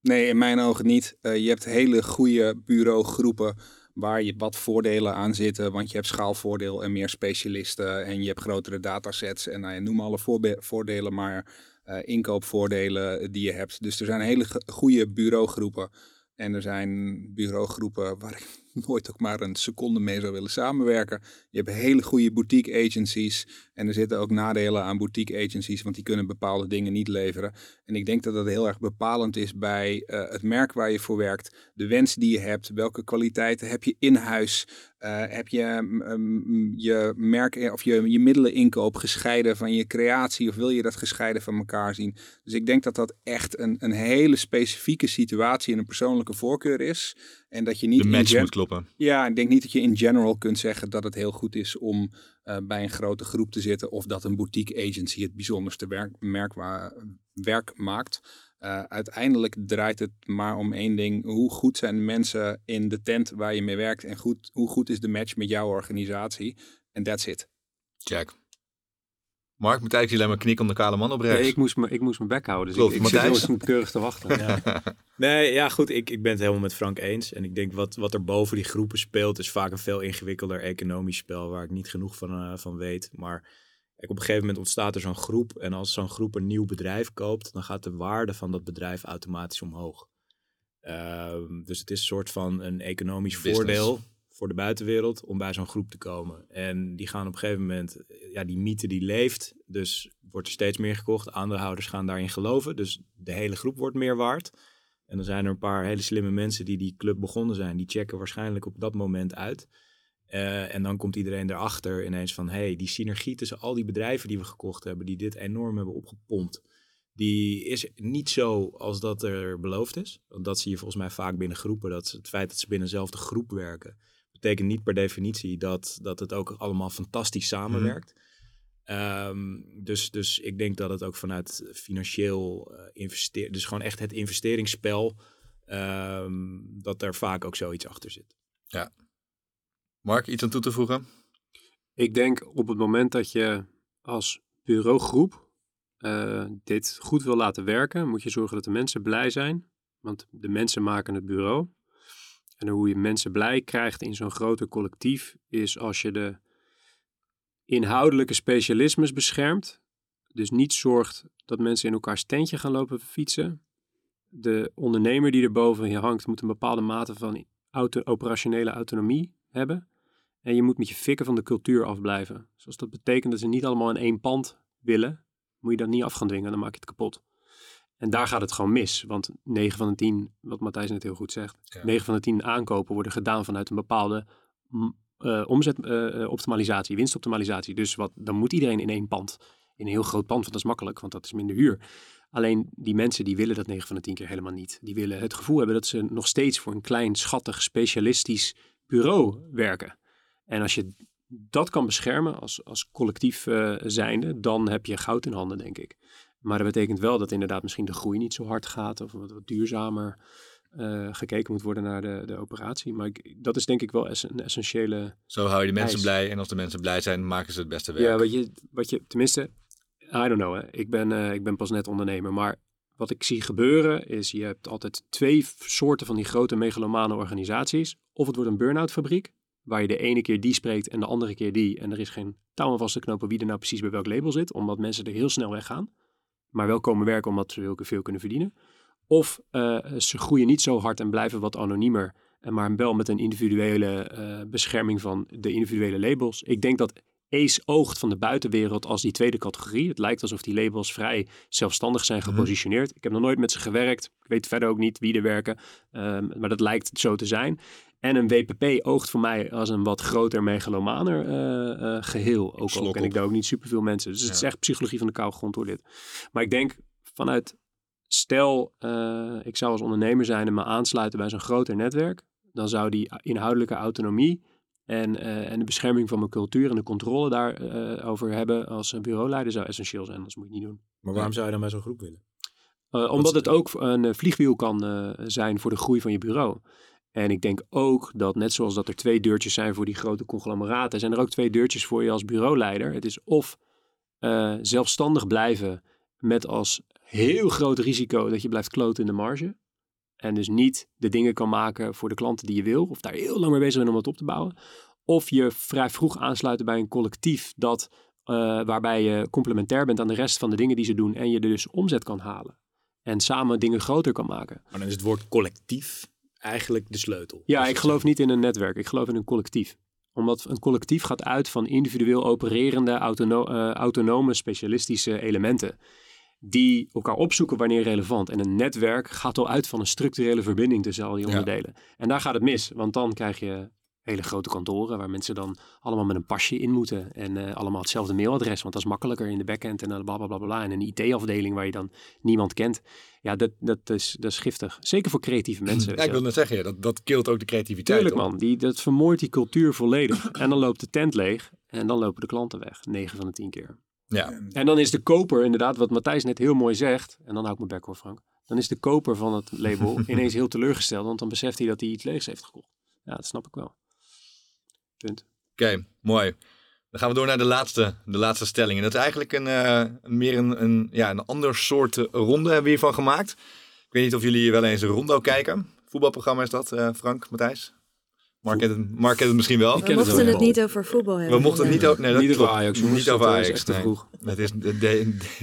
Nee, in mijn ogen niet. Uh, je hebt hele goede bureaugroepen waar je wat voordelen aan zitten. Want je hebt schaalvoordeel en meer specialisten. En je hebt grotere datasets. En nou, noem alle voordelen maar. Uh, inkoopvoordelen die je hebt. Dus er zijn hele goede bureaugroepen. En er zijn bureaugroepen waar ik nooit ook maar een seconde mee zou willen samenwerken. Je hebt hele goede boutique agencies. En er zitten ook nadelen aan boutique agencies, want die kunnen bepaalde dingen niet leveren. En ik denk dat dat heel erg bepalend is bij uh, het merk waar je voor werkt, de wens die je hebt, welke kwaliteiten heb je in huis, uh, heb je um, je merk of je, je middeleninkoop gescheiden van je creatie of wil je dat gescheiden van elkaar zien? Dus ik denk dat dat echt een, een hele specifieke situatie en een persoonlijke voorkeur is. En dat je niet. De match moet kloppen. Ja, ik denk niet dat je in general kunt zeggen dat het heel goed is om uh, bij een grote groep te zitten. Of dat een boutique agency het bijzonderste werk, merk werk maakt. Uh, uiteindelijk draait het maar om één ding. Hoe goed zijn mensen in de tent waar je mee werkt? En goed, hoe goed is de match met jouw organisatie? En that's it. Check. Mark, moet eigenlijk alleen maar knik om de kale man op rechts. Nee, ik moest, me, ik moest mijn bek houden. Dus Klopt, ik, ik zit keurig te wachten. Ja. nee, ja goed, ik, ik ben het helemaal met Frank eens. En ik denk wat, wat er boven die groepen speelt... is vaak een veel ingewikkelder economisch spel... waar ik niet genoeg van, uh, van weet. Maar op een gegeven moment ontstaat er zo'n groep. En als zo'n groep een nieuw bedrijf koopt, dan gaat de waarde van dat bedrijf automatisch omhoog. Uh, dus het is een soort van een economisch voordeel voor de buitenwereld om bij zo'n groep te komen. En die gaan op een gegeven moment, ja, die mythe die leeft, dus wordt er steeds meer gekocht. Aandeelhouders gaan daarin geloven, dus de hele groep wordt meer waard. En dan zijn er een paar hele slimme mensen die die club begonnen zijn. Die checken waarschijnlijk op dat moment uit. Uh, en dan komt iedereen erachter ineens van... hey, die synergie tussen al die bedrijven die we gekocht hebben... die dit enorm hebben opgepompt... die is niet zo als dat er beloofd is. Want dat zie je volgens mij vaak binnen groepen. Dat het feit dat ze binnen dezelfde groep werken... betekent niet per definitie dat, dat het ook allemaal fantastisch samenwerkt. Mm. Um, dus, dus ik denk dat het ook vanuit financieel uh, investeren... dus gewoon echt het investeringsspel... Um, dat er vaak ook zoiets achter zit. Ja, Mark, iets aan toe te voegen? Ik denk op het moment dat je als bureaugroep uh, dit goed wil laten werken, moet je zorgen dat de mensen blij zijn. Want de mensen maken het bureau. En hoe je mensen blij krijgt in zo'n groter collectief is als je de inhoudelijke specialismes beschermt. Dus niet zorgt dat mensen in elkaars tentje gaan lopen fietsen. De ondernemer die er boven je hangt moet een bepaalde mate van operationele autonomie hebben. En je moet met je fikken van de cultuur afblijven. Dus als dat betekent dat ze niet allemaal in één pand willen, moet je dat niet af gaan dwingen, dan maak je het kapot. En daar gaat het gewoon mis. Want 9 van de 10, wat Matthijs net heel goed zegt, ja. 9 van de 10 aankopen worden gedaan vanuit een bepaalde uh, omzetoptimalisatie, uh, winstoptimalisatie. Dus wat, dan moet iedereen in één pand, in een heel groot pand, want dat is makkelijk, want dat is minder huur. Alleen die mensen die willen dat 9 van de 10 keer helemaal niet. Die willen het gevoel hebben dat ze nog steeds voor een klein, schattig, specialistisch bureau werken. En als je dat kan beschermen als, als collectief uh, zijnde, dan heb je goud in handen, denk ik. Maar dat betekent wel dat inderdaad misschien de groei niet zo hard gaat of wat, wat duurzamer uh, gekeken moet worden naar de, de operatie. Maar ik, dat is denk ik wel een essentiële. Zo hou je de mensen blij en als de mensen blij zijn, maken ze het beste werk. Ja, wat je, wat je tenminste, I don't know, hè. Ik, ben, uh, ik ben pas net ondernemer, maar wat ik zie gebeuren is, je hebt altijd twee soorten van die grote megalomane organisaties. Of het wordt een burn-out fabriek, waar je de ene keer die spreekt en de andere keer die. En er is geen touw aan vast te knopen wie er nou precies bij welk label zit, omdat mensen er heel snel weggaan. Maar wel komen werken omdat ze heel veel kunnen verdienen. Of uh, ze groeien niet zo hard en blijven wat anoniemer, maar wel met een individuele uh, bescherming van de individuele labels. Ik denk dat Ace oogt van de buitenwereld als die tweede categorie. Het lijkt alsof die labels vrij zelfstandig zijn mhm. gepositioneerd. Ik heb nog nooit met ze gewerkt. Ik weet verder ook niet wie er werken. Um, maar dat lijkt zo te zijn. En een WPP oogt voor mij als een wat groter megalomaner uh, uh, geheel. Ook al ken ik daar ook niet superveel mensen. Dus het is echt psychologie van de koude grond door dit. Maar ik denk vanuit, stel uh, ik zou als ondernemer zijn en me aansluiten bij zo'n groter netwerk. Dan zou die inhoudelijke autonomie en, en de bescherming van mijn cultuur en de controle daarover over hebben als bureauleider zou essentieel zijn. Dat moet je niet doen. Maar waarom zou je dan bij zo'n groep willen? omdat het ook een vliegwiel kan zijn voor de groei van je bureau. En ik denk ook dat net zoals dat er twee deurtjes zijn voor die grote conglomeraten, zijn er ook twee deurtjes voor je als bureauleider. Het is of uh, zelfstandig blijven met als heel groot risico dat je blijft kloten in de marge. En dus niet de dingen kan maken voor de klanten die je wil. Of daar heel lang mee bezig bent om het op te bouwen. Of je vrij vroeg aansluiten bij een collectief dat, uh, waarbij je complementair bent aan de rest van de dingen die ze doen. En je dus omzet kan halen. En samen dingen groter kan maken. Maar dan is het woord collectief eigenlijk de sleutel. Ja, ik geloof niet in een netwerk. Ik geloof in een collectief omdat een collectief gaat uit van individueel opererende, autono uh, autonome, specialistische elementen. Die elkaar opzoeken wanneer relevant. En een netwerk gaat al uit van een structurele verbinding tussen al die onderdelen. En daar gaat het mis, want dan krijg je hele grote kantoren waar mensen dan allemaal met een pasje in moeten en uh, allemaal hetzelfde mailadres, want dat is makkelijker in de backend en dan bla bla bla bla. En een IT-afdeling waar je dan niemand kent. Ja, dat, dat, is, dat is giftig. Zeker voor creatieve mensen. Ja, ik wil net zeggen, ja, dat, dat kilt ook de creativiteit. Tuurlijk man, die, dat vermoordt die cultuur volledig. en dan loopt de tent leeg en dan lopen de klanten weg, 9 van de 10 keer. Ja. En dan is de koper inderdaad, wat Matthijs net heel mooi zegt, en dan hou ik mijn bek hoor Frank, dan is de koper van het label ineens heel teleurgesteld, want dan beseft hij dat hij iets leegs heeft gekocht. Ja, dat snap ik wel. Oké, mooi. Dan gaan we door naar de laatste, de laatste stelling. En dat is eigenlijk een, uh, meer een, een, ja, een ander soort ronde hebben we hiervan gemaakt. Ik weet niet of jullie wel eens een rondo kijken. Voetbalprogramma is dat, uh, Frank, Matthijs? Mark kent, het, Mark kent het misschien wel. We mochten het, het niet over voetbal hebben. We mochten het niet, over, nee, niet over Ajax. Niet over Ajax. Nee. Vroeg. Het is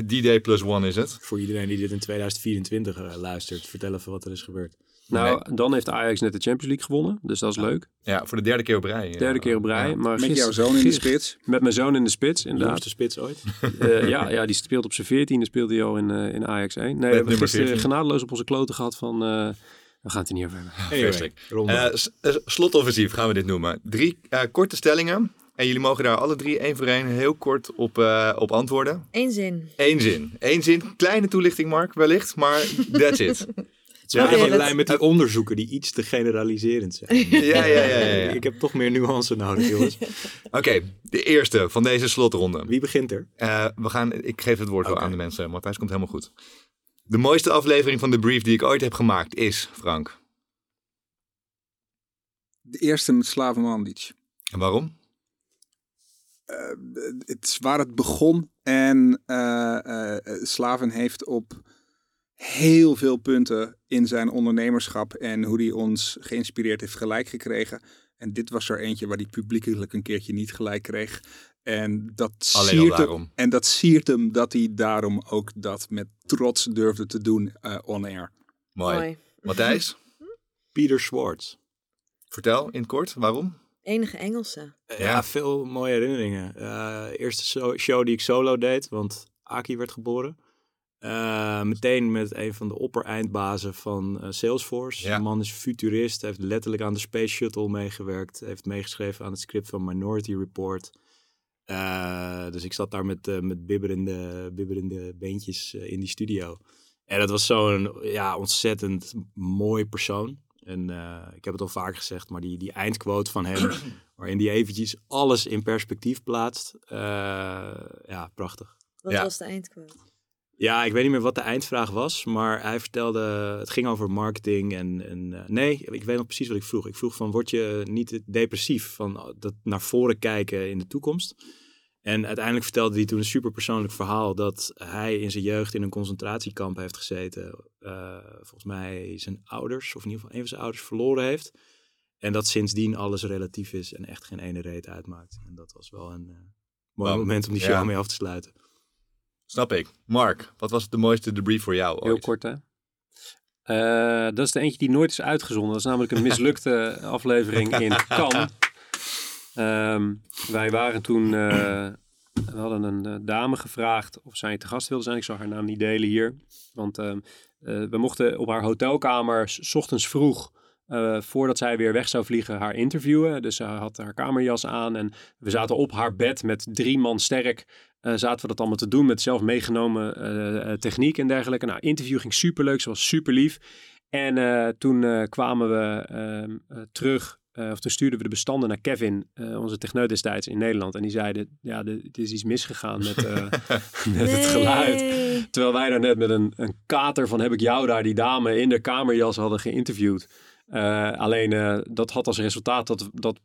D-Day plus one is het. Voor iedereen die dit in 2024 uh, luistert, vertel even wat er is gebeurd. Nou, nee. dan heeft Ajax net de Champions League gewonnen. Dus dat is ja. leuk. Ja, voor de derde keer op rij. Derde keer op rij. Ja. Maar met jouw zoon in de spits? Met mijn zoon in de spits, inderdaad. De spits ooit? uh, ja, ja, die speelt op zijn veertiende, speelde hij al in, uh, in Ajax 1. Nee, met we hebben gisteren genadeloos op onze kloten gehad van... Uh, we gaan het er niet over hebben. Anyway, uh, slotoffensief gaan we dit noemen. Drie uh, korte stellingen. En jullie mogen daar alle drie één voor één heel kort op, uh, op antwoorden. Eén zin. Eén zin. Eén zin. Kleine toelichting, Mark, wellicht. Maar that's it. Het is in lijn met die onderzoeken die iets te generaliserend zijn. ja, ja, ja, ja, ja. Ik heb toch meer nuance nodig, jongens. Oké, okay, de eerste van deze slotronde. Wie begint er? Uh, we gaan, ik geef het woord okay. wel aan de mensen. Matthijs komt helemaal goed. De mooiste aflevering van de brief die ik ooit heb gemaakt is, Frank. De eerste met Slaven Mandic. En waarom? Uh, het is waar het begon. En uh, uh, Slaven heeft op heel veel punten in zijn ondernemerschap en hoe hij ons geïnspireerd heeft gelijk gekregen. En dit was er eentje waar hij publiekelijk een keertje niet gelijk kreeg. En dat, siert hem, en dat siert hem dat hij daarom ook dat met trots durfde te doen uh, on air. Mooi. Mooi. Matthijs? Peter Schwartz. Vertel in het kort, waarom? Enige Engelse. Ja, ja veel mooie herinneringen. Uh, eerste show die ik solo deed, want Aki werd geboren. Uh, meteen met een van de opper-eindbazen van uh, Salesforce. Ja. De man is futurist, heeft letterlijk aan de Space Shuttle meegewerkt. Heeft meegeschreven aan het script van Minority Report. Uh, dus ik zat daar met, met bibberende, bibberende beentjes in die studio. En dat was zo'n ja, ontzettend mooi persoon. En ik heb het al vaak gezegd, maar die, die eindquote van hem, waarin die eventjes alles in perspectief plaatst. ja, prachtig. Wat Ja. was de eindquote? Ja, ik weet niet meer wat de eindvraag was, maar hij vertelde, het ging over marketing en, en uh, nee, ik weet nog precies wat ik vroeg. Ik vroeg van, word je niet depressief van dat naar voren kijken in de toekomst? En uiteindelijk vertelde hij toen een super persoonlijk verhaal dat hij in zijn jeugd in een concentratiekamp heeft gezeten. Uh, volgens mij zijn ouders, of in ieder geval een van zijn ouders, verloren heeft. En dat sindsdien alles relatief is en echt geen ene reet uitmaakt. En dat was wel een uh, mooi Wow. moment om die show Ja. mee af te sluiten. Snap ik. Mark, wat was de mooiste debrief voor jou Heel ooit? kort, hè? Eh, dat is de eentje die nooit is uitgezonden. Dat is namelijk een mislukte aflevering in Cannes. Ehm, wij waren toen... eh, we hadden een eh, dame gevraagd of zij te gast wilde zijn. Ik zal haar naam niet delen hier. Want ehm, eh, we mochten op haar hotelkamer s ochtends vroeg... voordat zij weer weg zou vliegen, haar interviewen. Dus ze had haar kamerjas aan en we zaten op haar bed met drie man sterk eh, zaten we dat allemaal te doen met zelf meegenomen eh, eh, techniek en dergelijke. Nou, interview ging superleuk, ze was super lief. En toen kwamen we ehm, eh, terug, of toen stuurden we de bestanden naar Kevin, onze techneut destijds in Nederland. En die zeiden, ja, het is iets misgegaan met, met het geluid. Terwijl wij daar net met een, een kater van heb ik jou daar, die dame in de kamerjas hadden geïnterviewd. alleen dat had als resultaat dat, dat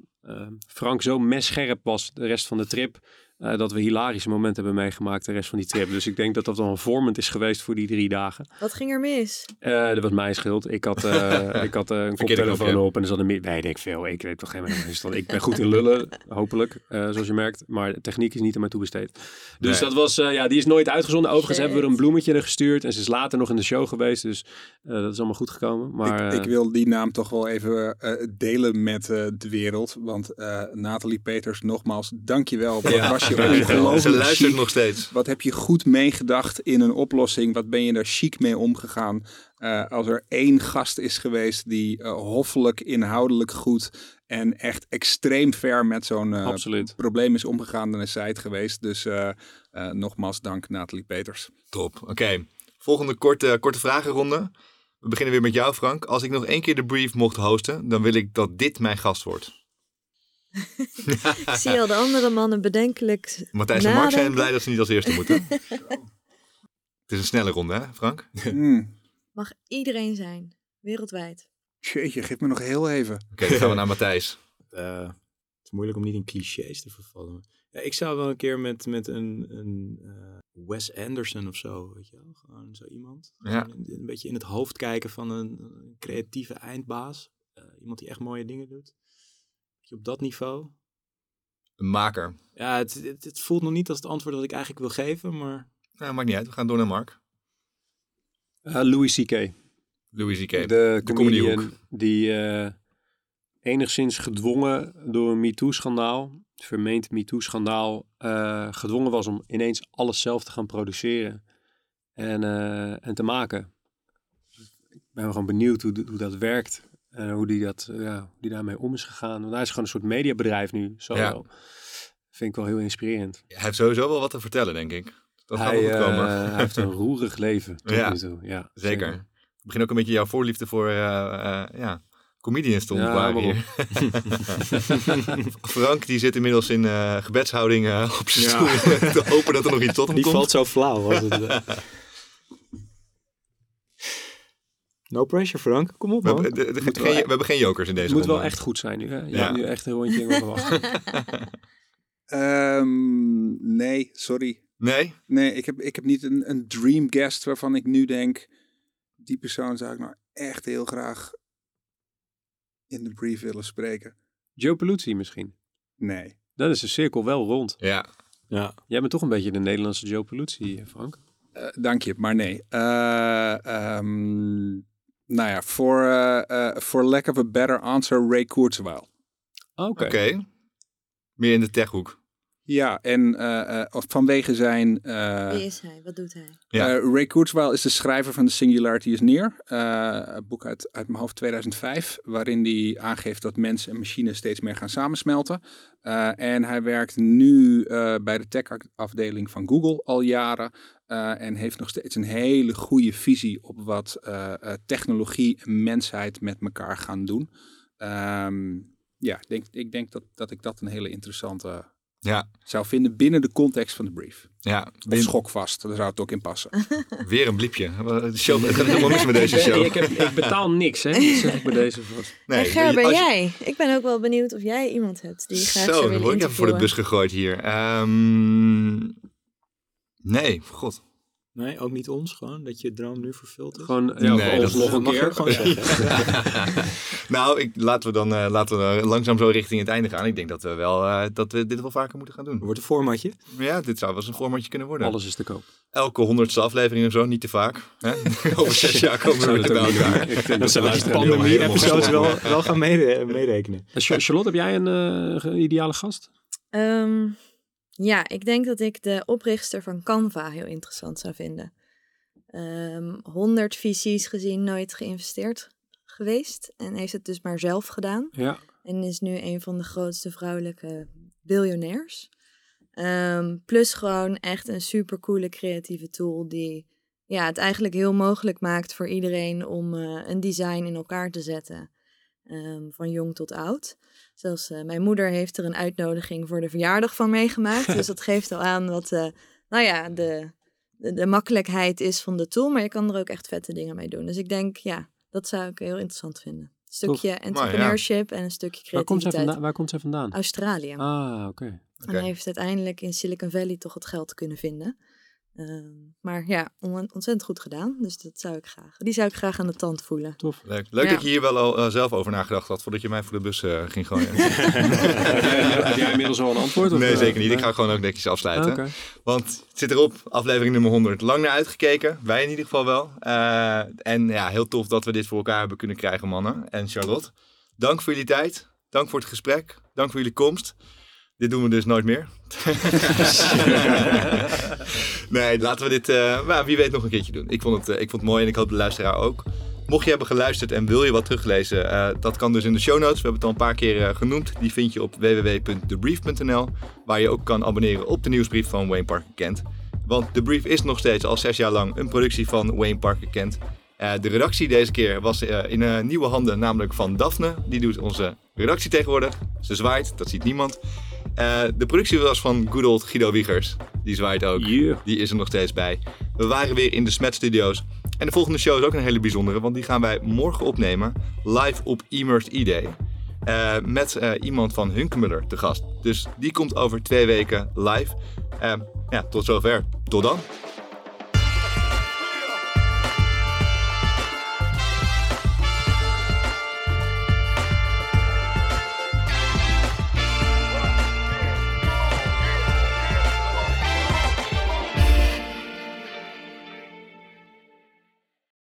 Frank zo messcherp was de rest van de trip uh, dat we hilarische momenten hebben meegemaakt de rest van die trip. Dus ik denk dat dat wel een vormend is geweest voor die drie dagen. Wat ging er mis? Uh, dat was mijn schuld. Ik had, uh, ik had een koptelefoon op en er zat een... Weet ik veel. Ik weet toch geen meer. Ik ben goed in lullen, hopelijk, zoals je merkt. Maar de techniek is niet aan mij toebesteed. Dus dat was... ja, die is nooit uitgezonden. Overigens Shit. hebben we een bloemetje er gestuurd. En ze is later nog in de show geweest. Dus dat is allemaal goed gekomen. Maar, ik, ik, wil die naam toch wel even delen met de wereld. Want Nathalie Peters, nogmaals, dankjewel. Ja. Je Ze luistert nog steeds. Wat heb je goed meegedacht in een oplossing? Wat ben je daar chic mee omgegaan? Uh, als er één gast is geweest die uh, hoffelijk, inhoudelijk goed en echt extreem ver met zo'n uh, probleem is omgegaan, dan is zij het geweest. Dus nogmaals dank Nathalie Peters. Top, oké. Volgende korte, korte vragenronde. We beginnen weer met jou Frank. Als ik nog één keer de brief mocht hosten, dan wil ik dat dit mijn gast wordt. ik zie al de andere mannen bedenkelijk. Matthijs en Mark zijn blij dat ze niet als eerste moeten. Het is een snelle ronde, hè, Frank? Hmm. Mag iedereen zijn, wereldwijd. Jeetje, geef me nog heel even. Oké, dan gaan we naar Matthijs. Uh, het is moeilijk om niet in clichés te vervallen. Ja, ik zou wel een keer met, met een, een uh, Wes Anderson of zo, weet je wel? Gewoon zo iemand. Ja. Een, een, beetje in het hoofd kijken van een, een creatieve eindbaas. Uh, iemand die echt mooie dingen doet op dat niveau. Een maker. Ja, het, het, voelt nog niet als het antwoord dat ik eigenlijk wil geven, maar... Ja, maakt niet uit. We gaan door naar Mark. Uh, Louis C.K. Louis C.K. De, de comedian die uh, enigszins gedwongen door een MeToo-schandaal, vermeend MeToo-schandaal, uh, gedwongen was om ineens alles zelf te gaan produceren en, en te maken. Ik ben gewoon benieuwd hoe, hoe dat werkt. En hoe die, dat, ja, die daarmee om is gegaan. Want hij is gewoon een soort mediabedrijf nu. Zo ja. Vind ik wel heel inspirerend. Hij heeft sowieso wel wat te vertellen, denk ik. Dat hij, gaat wel komen. Uh, hij heeft een roerig leven. Tot ja, nu toe. ja, zeker. zeker. Ik begin ook een beetje jouw voorliefde voor uh, uh, ja, comedians te hier. Frank die zit inmiddels in gebedshouding op zijn stoel. te hopen dat er nog iets tot hem die komt. Die valt zo flauw. Was het, No pressure, Frank. Kom op, man. We, de, de, geen, we hebben geen jokers in deze Het moet wel echt goed zijn nu. Hè? Je ja. hebt nu echt een rondje in wachten. um, nee, sorry. Nee? Nee, ik heb, ik heb niet een, een dream guest waarvan ik nu denk... die persoon zou ik nou echt heel graag in de brief willen spreken. Joe Peluzzi misschien? Nee. Dan is de cirkel wel rond. Ja. ja. Jij bent toch een beetje de Nederlandse Joe Peluzzi, Frank? Uh, dank je, maar nee. Uh, um, nou ja, voor uh, for lack of a better answer, Ray Kurzweil. Oké. Okay. Meer in de techhoek. Ja, en uh, vanwege zijn... Wie is hij? Wat doet hij? Ja. Ray Kurzweil is de schrijver van The Singularity is Near. een boek uit, uit mijn hoofd 2005. Waarin hij aangeeft dat mens en machine steeds meer gaan samensmelten. en hij werkt nu bij de tech-afdeling van Google al jaren. Uh, en heeft nog steeds een hele goede visie op wat uh, uh, technologie en mensheid met elkaar gaan doen. Um, ja, ik denk, ik denk dat, dat ik dat een hele interessante ja. zou vinden binnen de context van de brief. Ja, of schokvast, daar zou het ook in passen. Weer een bliepje. De show, het gaat helemaal mis met deze show. ik, heb, ik betaal niks, hè? Dat zeg ik bij deze vast. Nee, en Ger, ben jij? Ik ben ook wel benieuwd of jij iemand hebt die graag Zo, dan word ik even voor de bus gegooid hier. Um, Nee, god. Nee, ook niet ons gewoon, dat je droom nu vervult is? Gewoon, ja, nee, dat nog een keer. Gewoon nou, ik, laten we dan uh, laten we langzaam zo richting het einde gaan. Ik denk dat we, wel, uh, dat we dit wel vaker moeten gaan doen. Wordt een formatje? Ja, dit zou wel eens een formatje kunnen worden. Alles is te koop. Elke honderdste aflevering of zo, niet te vaak. Hè? Over zes jaar komen we er bij elkaar. Ik denk dat ze de pandemie-episodes wel, wel gaan meerekenen. Charlotte, heb jij een uh, ideale gast? Um, ja, ik denk dat ik de oprichter van Canva heel interessant zou vinden. Um, 100 visies gezien, nooit geïnvesteerd geweest. En heeft het dus maar zelf gedaan. Ja. En is nu een van de grootste vrouwelijke biljonairs. Um, plus gewoon echt een super coole creatieve tool die ja, het eigenlijk heel mogelijk maakt voor iedereen om uh, een design in elkaar te zetten. Um, van jong tot oud. Zelfs uh, mijn moeder heeft er een uitnodiging voor de verjaardag van meegemaakt. dus dat geeft al aan wat, uh, nou ja, de, de, de, makkelijkheid is van de tool. Maar je kan er ook echt vette dingen mee doen. Dus ik denk, ja, dat zou ik heel interessant vinden. stukje entrepreneurship en een stukje Waar komt, creativiteit. vandaan, waar komt zij vandaan? Australië. Ah, oké. En hij heeft uiteindelijk in Silicon Valley toch het geld kunnen vinden. Ehm, maar ja, on- ontzettend goed gedaan. Dus dat zou ik graag. Die zou ik graag aan de tand voelen. Tof. Leuk, Leuk Ja. dat je hier wel al eh, zelf over nagedacht had voordat je mij voor de bus eh, ging gooien. Heb jij inmiddels al een antwoord? Of, nee, eh, zeker niet. Ik ga gewoon ook netjes afsluiten. oké. Want het zit erop, aflevering nummer 100. Lang naar uitgekeken, wij in ieder geval wel. Eh, en ja, heel tof dat we dit voor elkaar hebben kunnen krijgen, mannen. En Charlotte, dank voor jullie tijd. Dank voor het gesprek. Dank voor jullie komst. Dit doen we dus nooit meer. nee, laten we dit, eh, wie weet, nog een keertje doen. Ik vond, het, eh, ik vond het mooi en ik hoop de luisteraar ook. Mocht je hebben geluisterd en wil je wat teruglezen, eh, dat kan dus in de show notes. We hebben het al een paar keer genoemd. Die vind je op www.thebrief.nl, waar je ook kan abonneren op de nieuwsbrief van Wayne Parker Kent. Want The Brief is nog steeds al zes jaar lang een productie van Wayne Parker Kent. De redactie deze keer was in nieuwe handen, namelijk van Daphne. Die doet onze redactie tegenwoordig. Ze zwaait, dat ziet niemand. Eh, de productie was van good old Guido Wiegers. Die zwaait ook. Yeah. Die is er nog steeds bij. We waren weer in de Smet Studios. En de volgende show is ook een hele bijzondere, want die gaan wij morgen opnemen. Live op Immersed E-Day. Eh, met eh, iemand van Hunkemuller te gast. Dus die komt over twee weken live. Ja, tot zover. Tot dan.